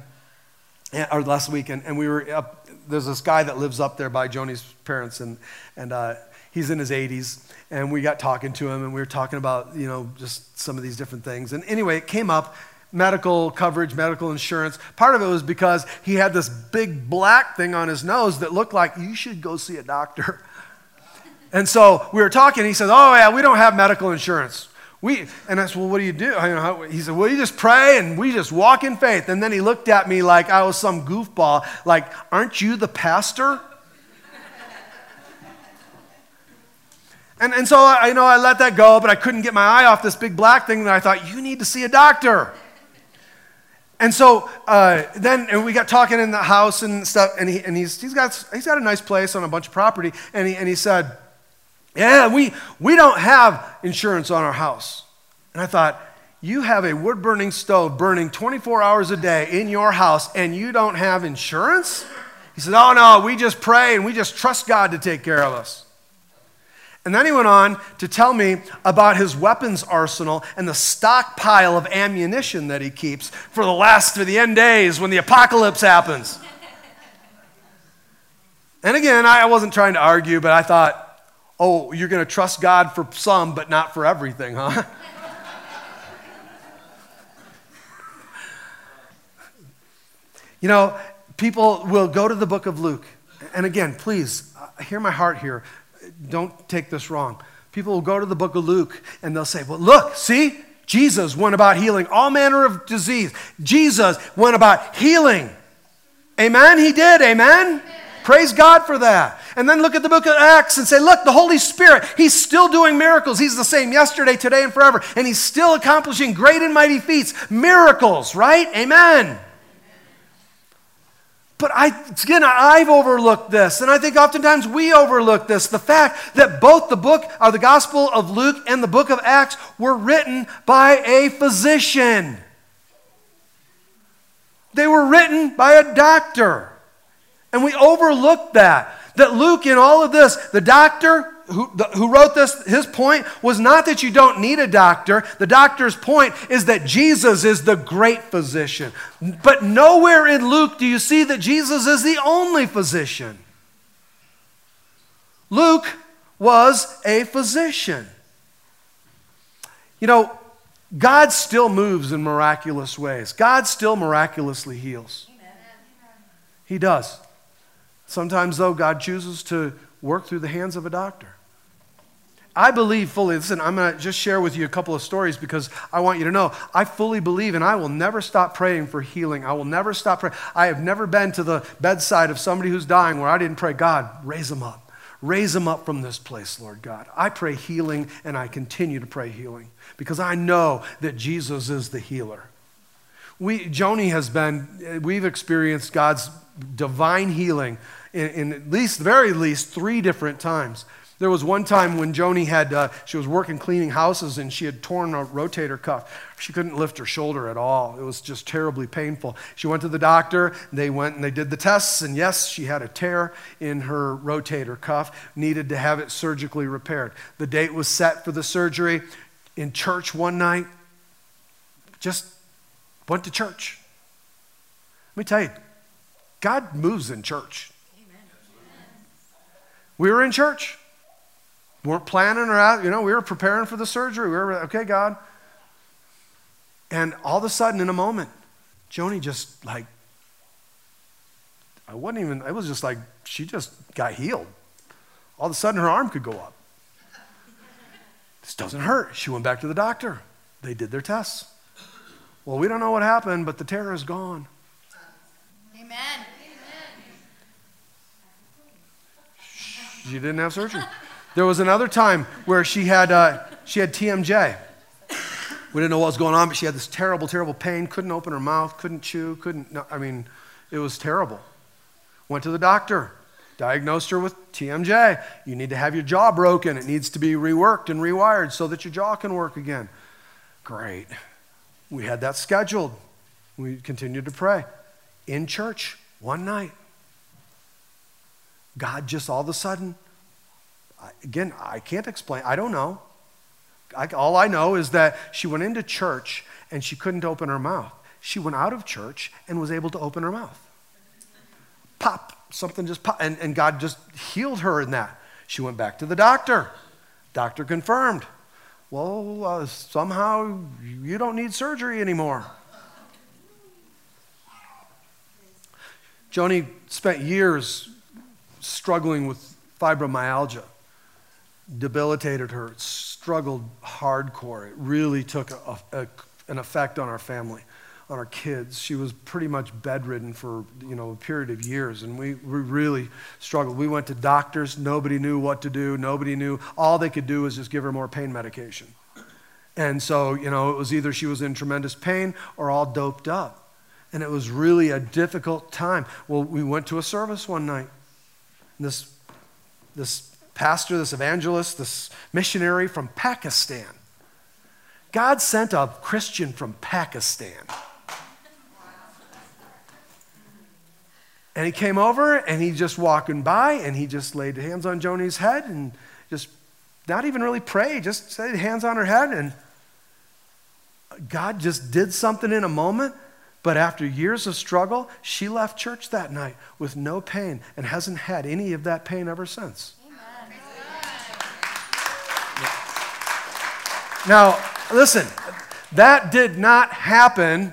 or last weekend, and we were up. There's this guy that lives up there by Joni's parents, and, and uh, he's in his 80s. And we got talking to him, and we were talking about, you know, just some of these different things. And anyway, it came up medical coverage, medical insurance. Part of it was because he had this big black thing on his nose that looked like you should go see a doctor. And so we were talking. He said, "Oh yeah, we don't have medical insurance." We and I said, "Well, what do you do?" He said, "Well, you just pray and we just walk in faith." And then he looked at me like I was some goofball. Like, aren't you the pastor? And, and so I you know I let that go, but I couldn't get my eye off this big black thing. And I thought, you need to see a doctor. And so uh, then we got talking in the house and stuff, and, he, and he's, he's, got, he's got a nice place on a bunch of property, and he, and he said, Yeah, we, we don't have insurance on our house. And I thought, You have a wood burning stove burning 24 hours a day in your house, and you don't have insurance? He said, Oh, no, we just pray and we just trust God to take care of us. And then he went on to tell me about his weapons arsenal and the stockpile of ammunition that he keeps for the last, for the end days when the apocalypse happens. And again, I wasn't trying to argue, but I thought, oh, you're going to trust God for some, but not for everything, huh? you know, people will go to the book of Luke. And again, please, uh, hear my heart here don't take this wrong. People will go to the book of Luke and they'll say, Well, look, see, Jesus went about healing all manner of disease. Jesus went about healing. Amen? He did. Amen? Amen? Praise God for that. And then look at the book of Acts and say, look, the Holy Spirit, He's still doing miracles. He's the same yesterday, today, and forever. And He's still accomplishing great and mighty feats, miracles, right? Amen. But I, again, I've overlooked this, and I think oftentimes we overlook this the fact that both the book or the Gospel of Luke and the book of Acts were written by a physician. They were written by a doctor. And we overlooked that. That Luke, in all of this, the doctor who, the, who wrote this, his point was not that you don't need a doctor. The doctor's point is that Jesus is the great physician. But nowhere in Luke do you see that Jesus is the only physician. Luke was a physician. You know, God still moves in miraculous ways. God still miraculously heals. He does. Sometimes, though, God chooses to work through the hands of a doctor. I believe fully, listen, I'm going to just share with you a couple of stories because I want you to know I fully believe and I will never stop praying for healing. I will never stop praying. I have never been to the bedside of somebody who's dying where I didn't pray, God, raise them up. Raise them up from this place, Lord God. I pray healing and I continue to pray healing because I know that Jesus is the healer. We, Joni has been, uh, we've experienced God's divine healing in, in at least, very least, three different times. There was one time when Joni had, uh, she was working cleaning houses and she had torn a rotator cuff. She couldn't lift her shoulder at all. It was just terribly painful. She went to the doctor. They went and they did the tests, and yes, she had a tear in her rotator cuff, needed to have it surgically repaired. The date was set for the surgery. In church one night, just went to church. Let me tell you, God moves in church. We were in church weren't planning or out, you know, we were preparing for the surgery. We were, okay, God. And all of a sudden, in a moment, Joni just like, I wasn't even, it was just like she just got healed. All of a sudden, her arm could go up. This doesn't hurt. She went back to the doctor. They did their tests. Well, we don't know what happened, but the terror is gone. Amen. She didn't have surgery. There was another time where she had, uh, she had TMJ. We didn't know what was going on, but she had this terrible, terrible pain. Couldn't open her mouth, couldn't chew, couldn't, no, I mean, it was terrible. Went to the doctor, diagnosed her with TMJ. You need to have your jaw broken. It needs to be reworked and rewired so that your jaw can work again. Great. We had that scheduled. We continued to pray in church one night. God just all of a sudden Again, I can't explain. I don't know. I, all I know is that she went into church and she couldn't open her mouth. She went out of church and was able to open her mouth. Pop, something just popped, and, and God just healed her in that. She went back to the doctor. Doctor confirmed. Well, uh, somehow you don't need surgery anymore. Joni spent years struggling with fibromyalgia debilitated her, struggled hardcore. It really took a, a, an effect on our family, on our kids. She was pretty much bedridden for you know a period of years, and we, we really struggled. We went to doctors. Nobody knew what to do. Nobody knew. All they could do was just give her more pain medication. And so, you know, it was either she was in tremendous pain or all doped up. And it was really a difficult time. Well, we went to a service one night. This, this pastor, this evangelist, this missionary from Pakistan. God sent a Christian from Pakistan. And he came over and he just walking by and he just laid hands on Joni's head and just not even really pray, just laid hands on her head. And God just did something in a moment. But after years of struggle, she left church that night with no pain and hasn't had any of that pain ever since. Now, listen, that did not happen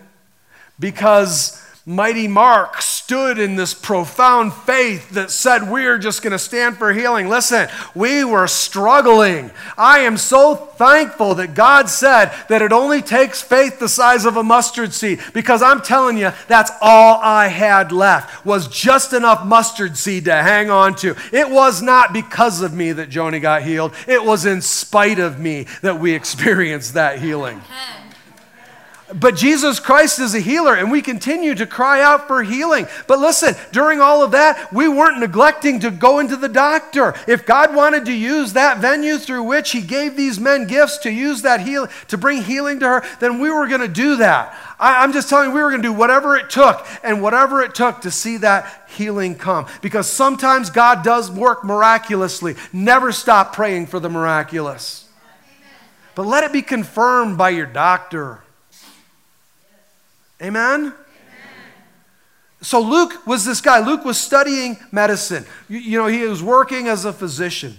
because Mighty Mark stood in this profound faith that said, We're just going to stand for healing. Listen, we were struggling. I am so thankful that God said that it only takes faith the size of a mustard seed because I'm telling you, that's all I had left was just enough mustard seed to hang on to. It was not because of me that Joni got healed, it was in spite of me that we experienced that healing. But Jesus Christ is a healer, and we continue to cry out for healing. But listen, during all of that, we weren't neglecting to go into the doctor. If God wanted to use that venue through which He gave these men gifts to use that heal to bring healing to her, then we were going to do that. I, I'm just telling you, we were going to do whatever it took and whatever it took to see that healing come. Because sometimes God does work miraculously. Never stop praying for the miraculous. But let it be confirmed by your doctor. Amen? So Luke was this guy. Luke was studying medicine. You, you, know, he was working as a physician,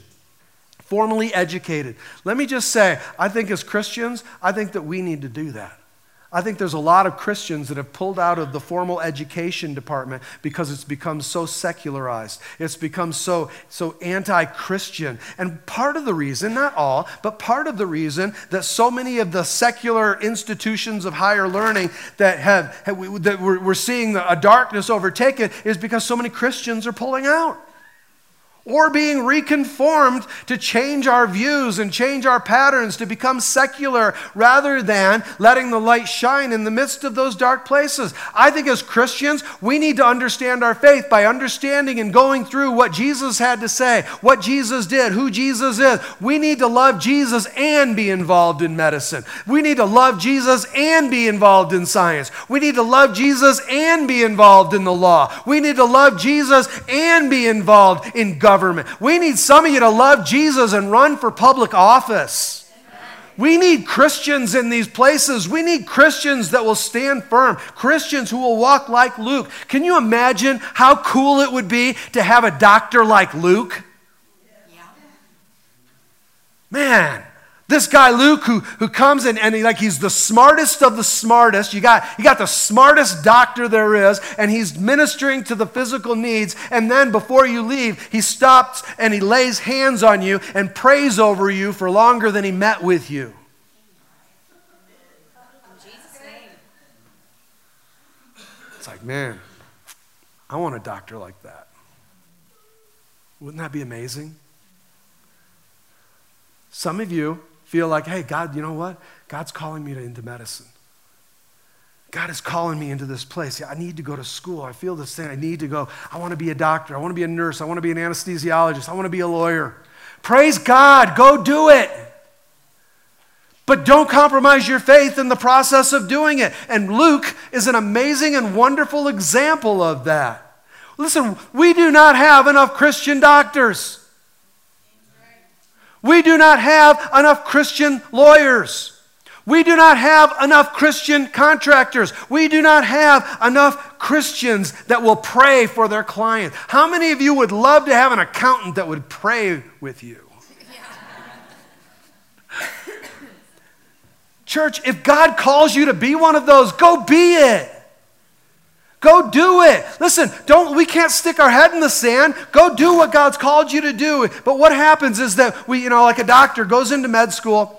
formally educated. Let me just say, I think as Christians, I think that we need to do that. I think there's a lot of Christians that have pulled out of the formal education department because it's become so secularized. It's become so, so anti Christian. And part of the reason, not all, but part of the reason that so many of the secular institutions of higher learning that, have, that we're, we're seeing a darkness overtake it is because so many Christians are pulling out. Or being reconformed to change our views and change our patterns to become secular rather than letting the light shine in the midst of those dark places. I think as Christians, we need to understand our faith by understanding and going through what Jesus had to say, what Jesus did, who Jesus is. We need to love Jesus and be involved in medicine. We need to love Jesus and be involved in science. We need to love Jesus and be involved in the law. We need to love Jesus and be involved in government government. We need some of you to love Jesus and run for public office. We need Christians in these places. We need Christians that will stand firm, Christians who will walk like Luke. Can you imagine how cool it would be to have a doctor like Luke? Man, this guy Luke, who, who comes and, and he, like he's the smartest of the smartest. You got, you got the smartest doctor there is, and he's ministering to the physical needs. And then before you leave, he stops and he lays hands on you and prays over you for longer than he met with you. It's like, man, I want a doctor like that. Wouldn't that be amazing? Some of you feel like, hey, God, you know what? God's calling me into medicine. God is calling me into this place. I need to go to school. I feel this thing. I need to go. I want to be a doctor. I want to be a nurse. I want to be an anesthesiologist. I want to be a lawyer. Praise God. Go do it. But don't compromise your faith in the process of doing it. And Luke is an amazing and wonderful example of that. Listen, we do not have enough Christian doctors. We do not have enough Christian lawyers. We do not have enough Christian contractors. We do not have enough Christians that will pray for their client. How many of you would love to have an accountant that would pray with you? Church, if God calls you to be one of those, go be it. Go do it. Listen, don't we can't stick our head in the sand. Go do what God's called you to do. But what happens is that we, you know, like a doctor goes into med school,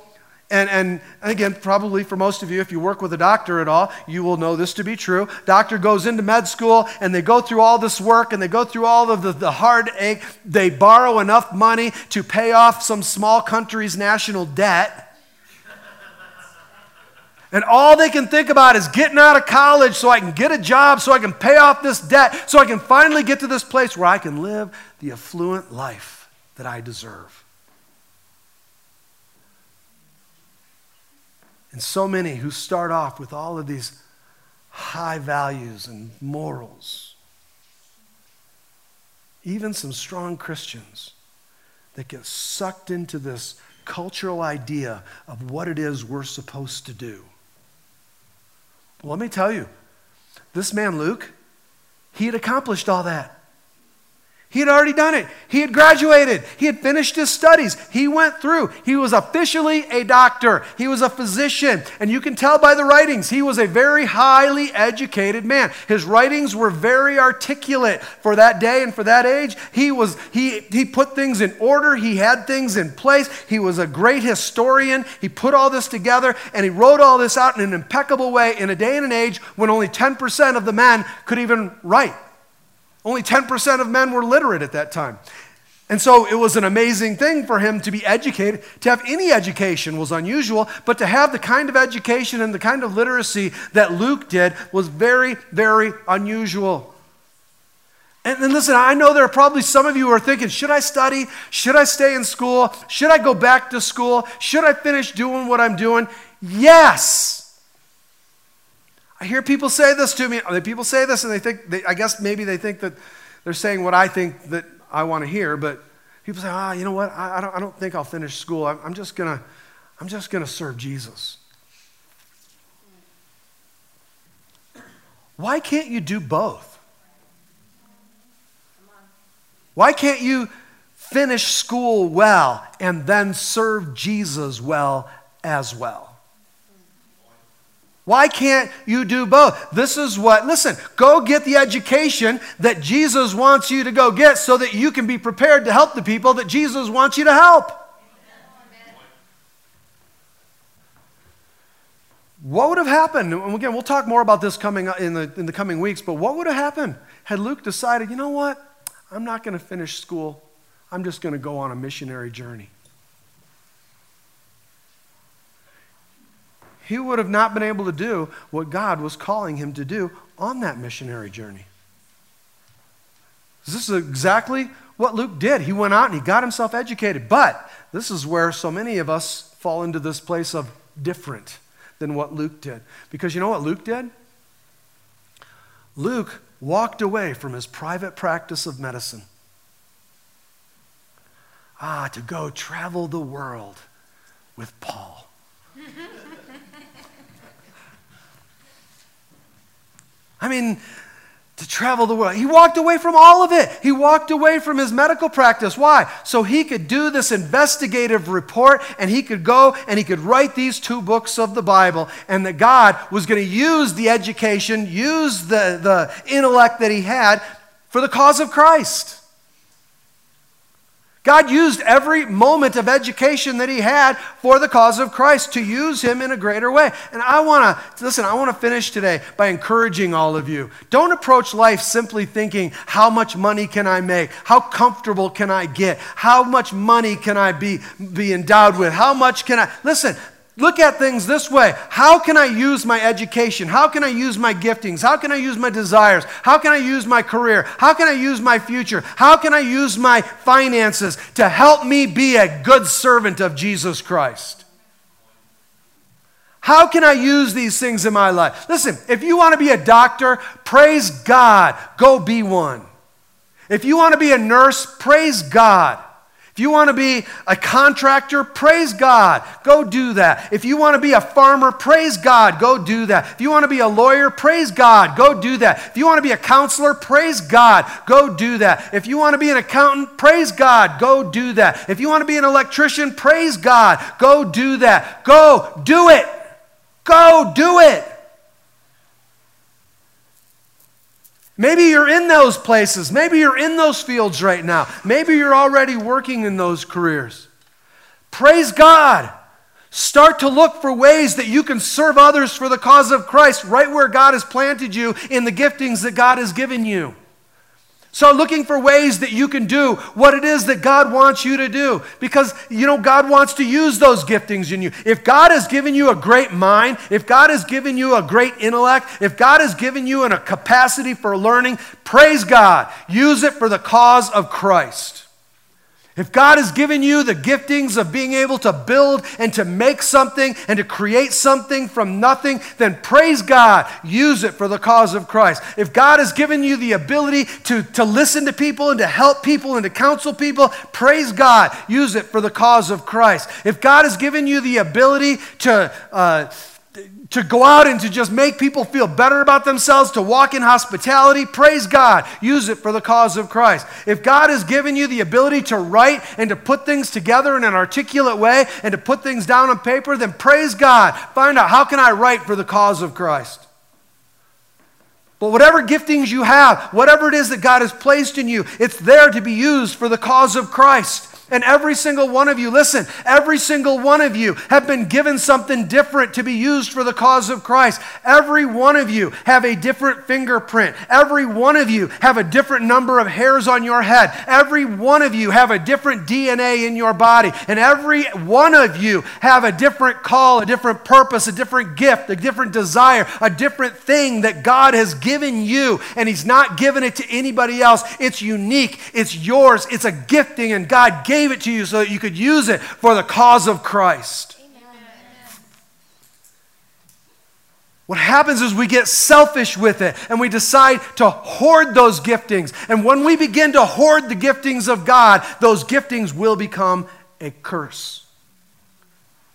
and, and again, probably for most of you, if you work with a doctor at all, you will know this to be true. Doctor goes into med school and they go through all this work and they go through all of the, the heartache. They borrow enough money to pay off some small country's national debt. And all they can think about is getting out of college so I can get a job, so I can pay off this debt, so I can finally get to this place where I can live the affluent life that I deserve. And so many who start off with all of these high values and morals, even some strong Christians that get sucked into this cultural idea of what it is we're supposed to do. Well, let me tell you, this man, Luke, he had accomplished all that. He had already done it. He had graduated. He had finished his studies. He went through. He was officially a doctor. He was a physician. And you can tell by the writings, he was a very highly educated man. His writings were very articulate for that day and for that age. He was he he put things in order. He had things in place. He was a great historian. He put all this together and he wrote all this out in an impeccable way in a day and an age when only 10% of the men could even write. Only 10% of men were literate at that time. And so it was an amazing thing for him to be educated. To have any education was unusual, but to have the kind of education and the kind of literacy that Luke did was very, very unusual. And, and listen, I know there are probably some of you who are thinking, should I study? Should I stay in school? Should I go back to school? Should I finish doing what I'm doing? Yes. I hear people say this to me. People say this and they think, they, I guess maybe they think that they're saying what I think that I want to hear, but people say, ah, you know what? I, I don't, I don't think I'll finish school. I'm, I'm just going to, I'm just going to serve Jesus. Why can't you do both? Why can't you finish school well and then serve Jesus well as well? Why can't you do both? This is what, listen, go get the education that Jesus wants you to go get so that you can be prepared to help the people that Jesus wants you to help. What would have happened? And again, we'll talk more about this coming in the, in the coming weeks, but what would have happened had Luke decided, you know what? I'm not going to finish school. I'm just going to go on a missionary journey. He would have not been able to do what God was calling him to do on that missionary journey. This is exactly what Luke did. He went out and he got himself educated. But this is where so many of us fall into this place of different than what Luke did. Because you know what Luke did? Luke walked away from his private practice of medicine. Ah, to go travel the world with Paul. I mean, to travel the world. He walked away from all of it. He walked away from his medical practice. Why? So he could do this investigative report and he could go and he could write these two books of the Bible. And that God was going to use the education, use the, the intellect that he had for the cause of Christ. God used every moment of education that he had for the cause of Christ to use him in a greater way. And I want to, listen, I want to finish today by encouraging all of you. Don't approach life simply thinking, how much money can I make? How comfortable can I get? How much money can I be, be endowed with? How much can I, listen, Look at things this way. How can I use my education? How can I use my giftings? How can I use my desires? How can I use my career? How can I use my future? How can I use my finances to help me be a good servant of Jesus Christ? How can I use these things in my life? Listen, if you want to be a doctor, praise God, go be one. If you want to be a nurse, praise God. If you want to be a contractor, praise God, go do that. If you want to be a farmer, praise God, go do that. If you want to be a lawyer, praise God, go do that. If you want to be a counselor, praise God, go do that. If you want to be an accountant, praise God, go do that. If you want to be an electrician, praise God, go do that. Go do it. Go do it. Maybe you're in those places. Maybe you're in those fields right now. Maybe you're already working in those careers. Praise God. Start to look for ways that you can serve others for the cause of Christ right where God has planted you in the giftings that God has given you. So, looking for ways that you can do what it is that God wants you to do. Because, you know, God wants to use those giftings in you. If God has given you a great mind, if God has given you a great intellect, if God has given you a capacity for learning, praise God. Use it for the cause of Christ. If God has given you the giftings of being able to build and to make something and to create something from nothing, then praise God. Use it for the cause of Christ. If God has given you the ability to, to listen to people and to help people and to counsel people, praise God. Use it for the cause of Christ. If God has given you the ability to, uh, to go out and to just make people feel better about themselves, to walk in hospitality, praise God. Use it for the cause of Christ. If God has given you the ability to write and to put things together in an articulate way and to put things down on paper, then praise God. Find out how can I write for the cause of Christ? But whatever giftings you have, whatever it is that God has placed in you, it's there to be used for the cause of Christ. And every single one of you, listen, every single one of you have been given something different to be used for the cause of Christ. Every one of you have a different fingerprint. Every one of you have a different number of hairs on your head. Every one of you have a different DNA in your body. And every one of you have a different call, a different purpose, a different gift, a different desire, a different thing that God has given you. And He's not given it to anybody else. It's unique, it's yours, it's a gifting, and God gave gave it to you so that you could use it for the cause of Christ. What happens is we get selfish with it and we decide to hoard those giftings. And when we begin to hoard the giftings of God, those giftings will become a curse.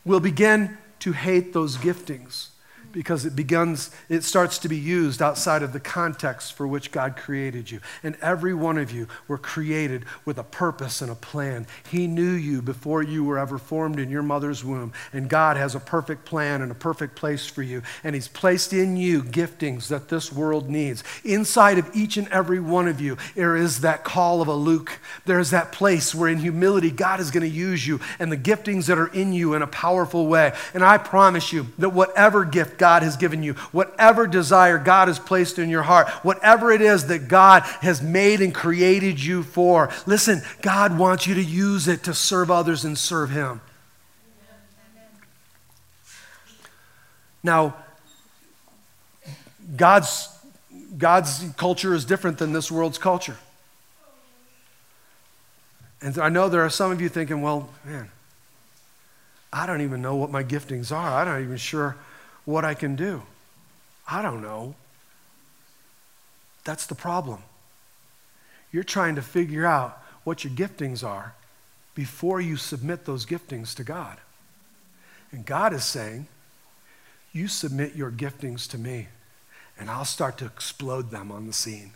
We'll begin to hate those giftings because it begins it starts to be used outside of the context for which God created you. And every one of you were created with a purpose and a plan. He knew you before you were ever formed in your mother's womb, and God has a perfect plan and a perfect place for you, and he's placed in you giftings that this world needs. Inside of each and every one of you there is that call of a Luke. There is that place where in humility God is going to use you and the giftings that are in you in a powerful way. And I promise you that whatever gift God has given you, whatever desire God has placed in your heart, whatever it is that God has made and created you for, listen, God wants you to use it to serve others and serve Him. Now, God's, God's culture is different than this world's culture. And I know there are some of you thinking, well, man, I don't even know what my giftings are. I'm not even sure what I can do. I don't know. That's the problem. You're trying to figure out what your giftings are before you submit those giftings to God. And God is saying, You submit your giftings to me, and I'll start to explode them on the scene.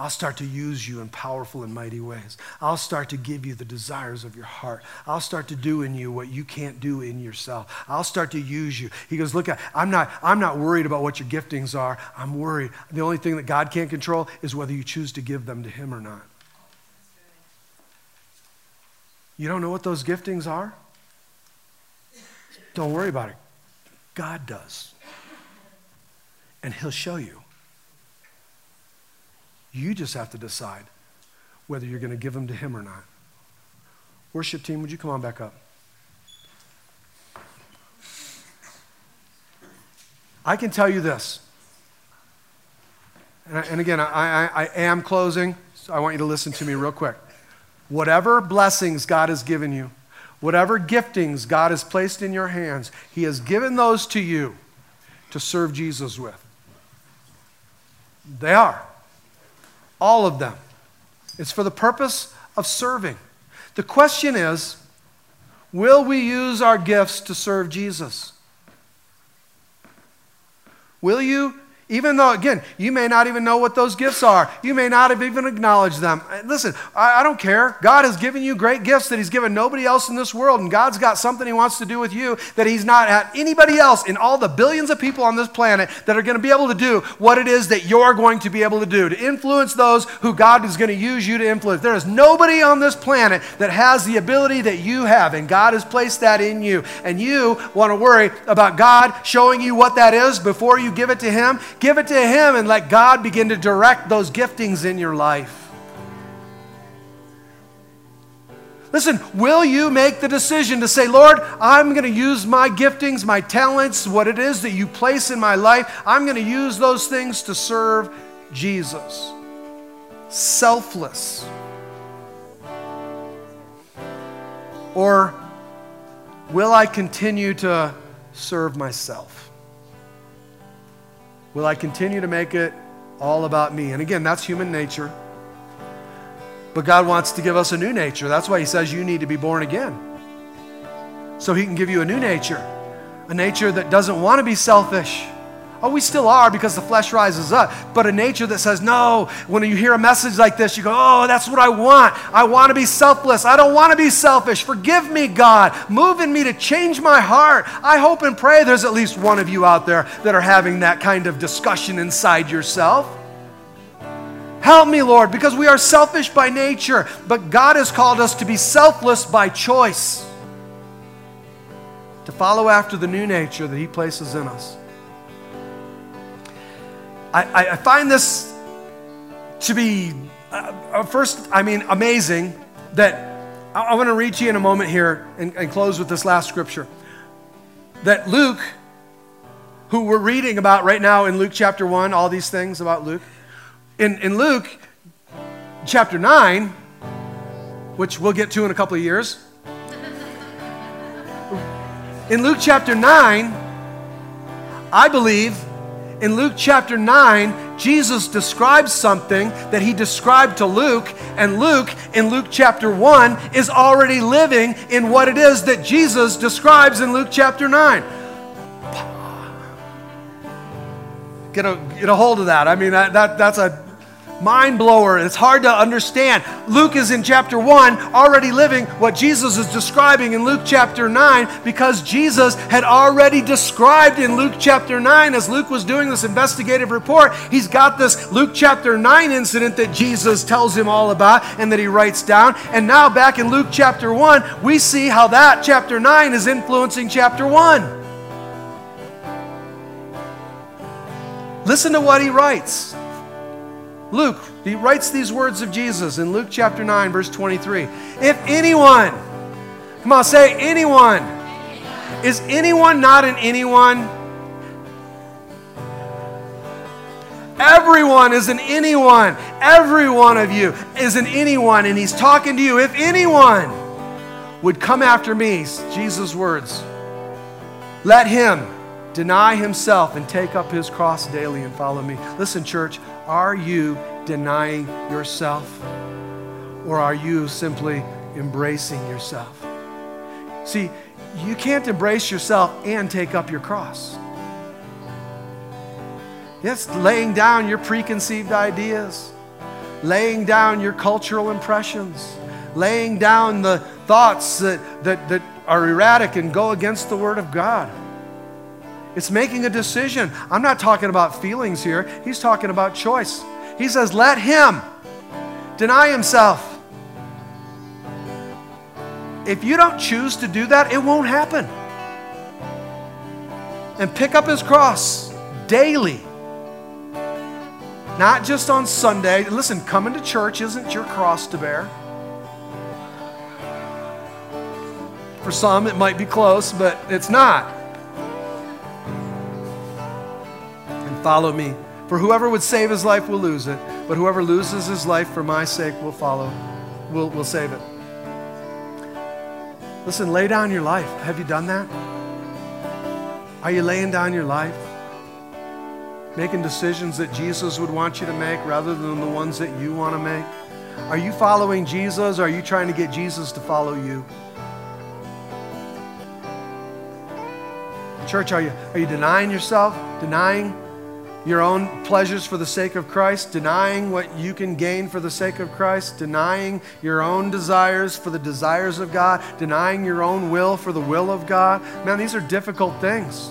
I'll start to use you in powerful and mighty ways. I'll start to give you the desires of your heart. I'll start to do in you what you can't do in yourself. I'll start to use you. He goes, Look, I'm not, I'm not worried about what your giftings are. I'm worried. The only thing that God can't control is whether you choose to give them to Him or not. You don't know what those giftings are? Don't worry about it. God does. And He'll show you. You just have to decide whether you're going to give them to Him or not. Worship team, would you come on back up? I can tell you this. And, I, and again, I, I, I am closing, so I want you to listen to me real quick. Whatever blessings God has given you, whatever giftings God has placed in your hands, He has given those to you to serve Jesus with. They are. All of them. It's for the purpose of serving. The question is will we use our gifts to serve Jesus? Will you even though, again, you may not even know what those gifts are. You may not have even acknowledged them. Uh, listen, I, I, don't care. God has given you great gifts that He's given nobody else in this world, and God's got something He wants to do with you that He's not at anybody else in all the billions of people on this planet that are going to be able to do what it is that you're going to be able to do, to influence those who God is going to use you to influence. There is nobody on this planet that has the ability that you have, and God has placed that in you. And you want to worry about God showing you what that is before you give it to Him Give it to Him and let God begin to direct those giftings in your life. Listen, will you make the decision to say, Lord, I'm going to use my giftings, my talents, what it is that you place in my life, I'm going to use those things to serve Jesus? Selfless. Or will I continue to serve myself? Will I continue to make it all about me? And again, that's human nature. But God wants to give us a new nature. That's why He says you need to be born again. So He can give you a new nature, a nature that doesn't want to be selfish Oh, we still are because the flesh rises up. But a nature that says, no, when you hear a message like this, you go, oh, that's what I want. I want to be selfless. I don't want to be selfish. Forgive me, God. Move in me to change my heart. I hope and pray there's at least one of you out there that are having that kind of discussion inside yourself. Help me, Lord, because we are selfish by nature, but God has called us to be selfless by choice, to follow after the new nature that He places in us. I, I find this to be, uh, uh, first, I mean, amazing that I, I want to read to you in a moment here and, and close with this last scripture. That Luke, who we're reading about right now in Luke chapter 1, all these things about Luke, in, in Luke chapter 9, which we'll get to in a couple of years, in Luke chapter 9, I believe in Luke chapter 9, Jesus describes something that he described to Luke, and Luke, in Luke chapter 1, is already living in what it is that Jesus describes in Luke chapter 9. Get a, get a hold of that. I mean, that, that, that's a mind blower. It's hard to understand. Luke is in chapter 1 already living what Jesus is describing in Luke chapter 9 because Jesus had already described in Luke chapter 9 as Luke was doing this investigative report. He's got this Luke chapter 9 incident that Jesus tells him all about and that he writes down. And now back in Luke chapter 1, we see how that chapter 9 is influencing chapter 1. Listen to what he writes. Luke, he writes these words of Jesus in Luke chapter 9, verse 23. If anyone, come on, say anyone. Is anyone not an anyone? Everyone is an anyone. Every one of you is an anyone. And he's talking to you. If anyone would come after me, Jesus' words, let him deny himself and take up his cross daily and follow me. Listen, church, are you denying yourself? Or are you simply embracing yourself? See, you can't embrace yourself and take up your cross. Yes, laying down your preconceived ideas, laying down your cultural impressions, laying down the thoughts that, that, that are erratic and go against the Word of God. It's making a decision. I'm not talking about feelings here, he's talking about choice. He says, Let him deny himself. If you don't choose to do that, it won't happen. And pick up his cross daily not just on Sunday. Listen, coming to church isn't your cross to bear. For some, it might be close, but it's not. Follow me. For whoever would save his life will lose it, but whoever loses his life for my sake will follow, will, will save it. Listen, lay down your life. Have you done that? Are you laying down your life? making decisions that Jesus would want you to make rather than the ones that you want to make? Are you following Jesus or are you trying to get Jesus to follow you? Church, are you, are you denying yourself? Denying your own pleasures for the sake of Christ? Denying what you can gain for the sake of Christ? Denying your own desires for the desires of God? Denying your own will for the will of God? Man, these are difficult things.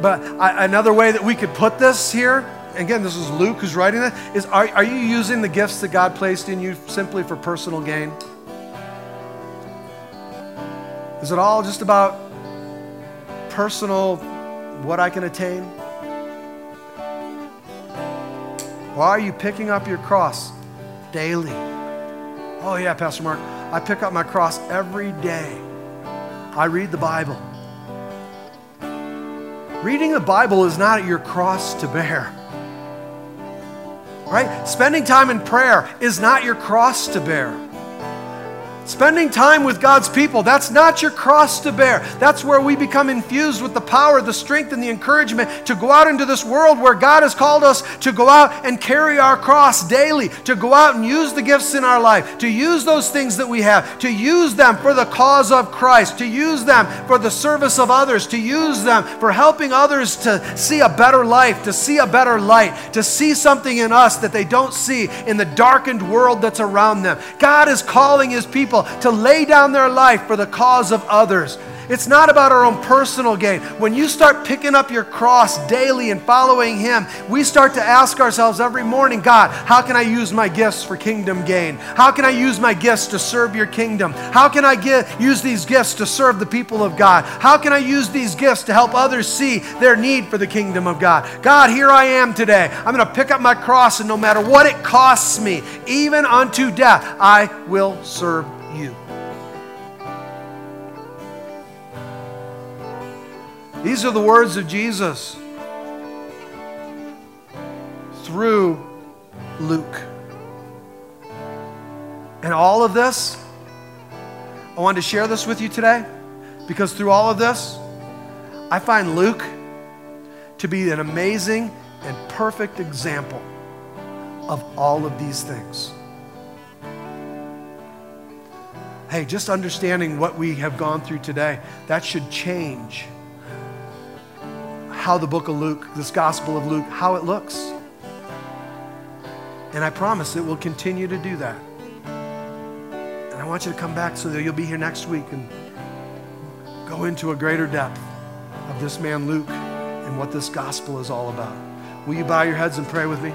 But I, another way that we could put this here, again, this is Luke who's writing this, is are, are you using the gifts that God placed in you simply for personal gain? Is it all just about personal, what I can attain? Why are you picking up your cross daily? Oh, yeah, Pastor Mark, I pick up my cross every day. I read the Bible. Reading the Bible is not your cross to bear. Right? Spending time in prayer is not your cross to bear. Spending time with God's people, that's not your cross to bear. That's where we become infused with the power, the strength, and the encouragement to go out into this world where God has called us to go out and carry our cross daily, to go out and use the gifts in our life, to use those things that we have, to use them for the cause of Christ, to use them for the service of others, to use them for helping others to see a better life, to see a better light, to see something in us that they don't see in the darkened world that's around them. God is calling His people people to lay down their life for the cause of others. It's not about our own personal gain. When you start picking up your cross daily and following Him, we start to ask ourselves every morning God, how can I use my gifts for kingdom gain? How can I use my gifts to serve your kingdom? How can I get, use these gifts to serve the people of God? How can I use these gifts to help others see their need for the kingdom of God? God, here I am today. I'm going to pick up my cross, and no matter what it costs me, even unto death, I will serve you. These are the words of Jesus through Luke. And all of this, I wanted to share this with you today because through all of this, I find Luke to be an amazing and perfect example of all of these things. Hey, just understanding what we have gone through today, that should change how the book of Luke, this gospel of Luke, how it looks. And I promise it will continue to do that. And I want you to come back so that you'll be here next week and go into a greater depth of this man Luke and what this gospel is all about. Will you bow your heads and pray with me?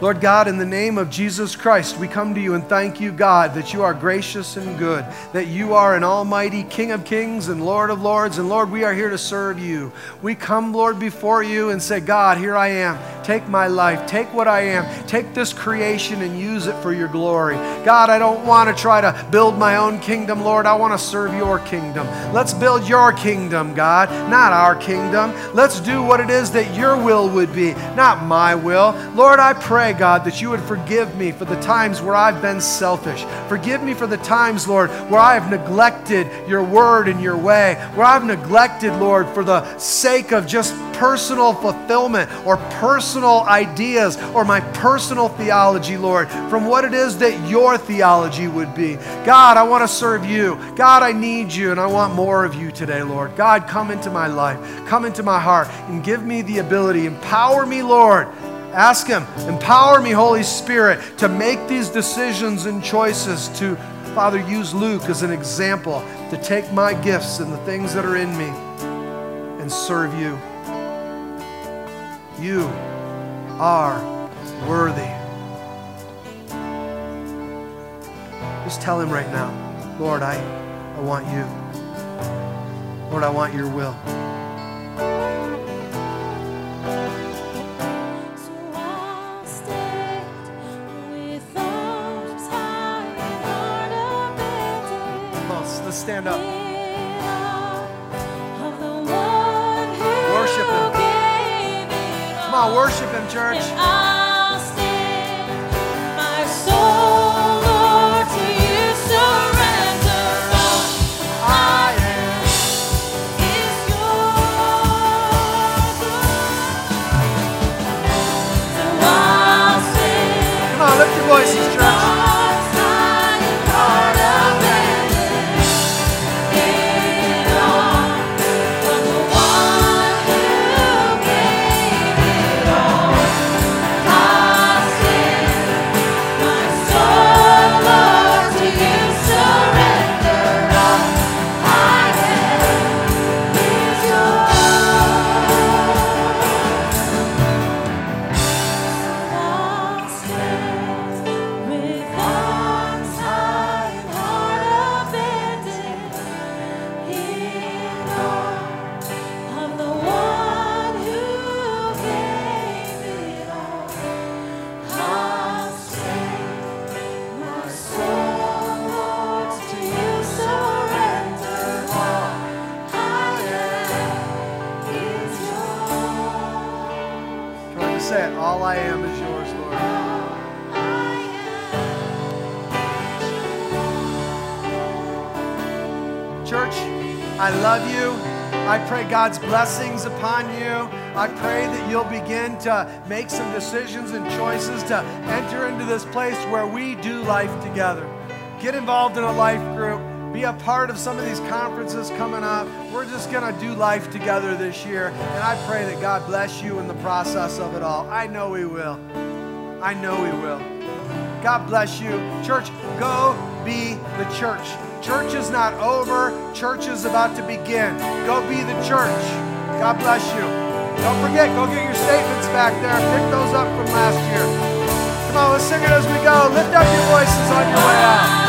Lord God, in the name of Jesus Christ, we come to you and thank you, God, that you are gracious and good, that you are an almighty King of kings and Lord of lords. And Lord, we are here to serve you. We come, Lord, before you and say, God, here I am. Take my life. Take what I am. Take this creation and use it for your glory. God, I don't want to try to build my own kingdom, Lord. I want to serve your kingdom. Let's build your kingdom, God, not our kingdom. Let's do what it is that your will would be, not my will. Lord, I pray, God, that you would forgive me for the times where I've been selfish. Forgive me for the times, Lord, where I have neglected your word and your way, where I've neglected, Lord, for the sake of just personal fulfillment or personal ideas or my personal theology, Lord, from what it is that your theology would be. God, I want to serve you. God, I need you and I want more of you today, Lord. God, come into my life, come into my heart, and give me the ability. Empower me, Lord. Ask Him, empower me, Holy Spirit, to make these decisions and choices to, Father, use Luke as an example to take my gifts and the things that are in me and serve you. You are worthy. Just tell him right now, Lord, I, I want you. Lord, I want your will. Let's stand up. Worship him. Come on, worship him, church. God's blessings upon you. I pray that you'll begin to make some decisions and choices to enter into this place where we do life together. Get involved in a life group. Be a part of some of these conferences coming up. We're just going to do life together this year. And I pray that God bless you in the process of it all. I know He will. I know He will. God bless you. Church, go be the church. Church is not over, church is about to begin. Go be the church. God bless you. Don't forget, go get your statements back there. Pick those up from last year. Come on, let's sing it as we go. Lift up your voices on your way out.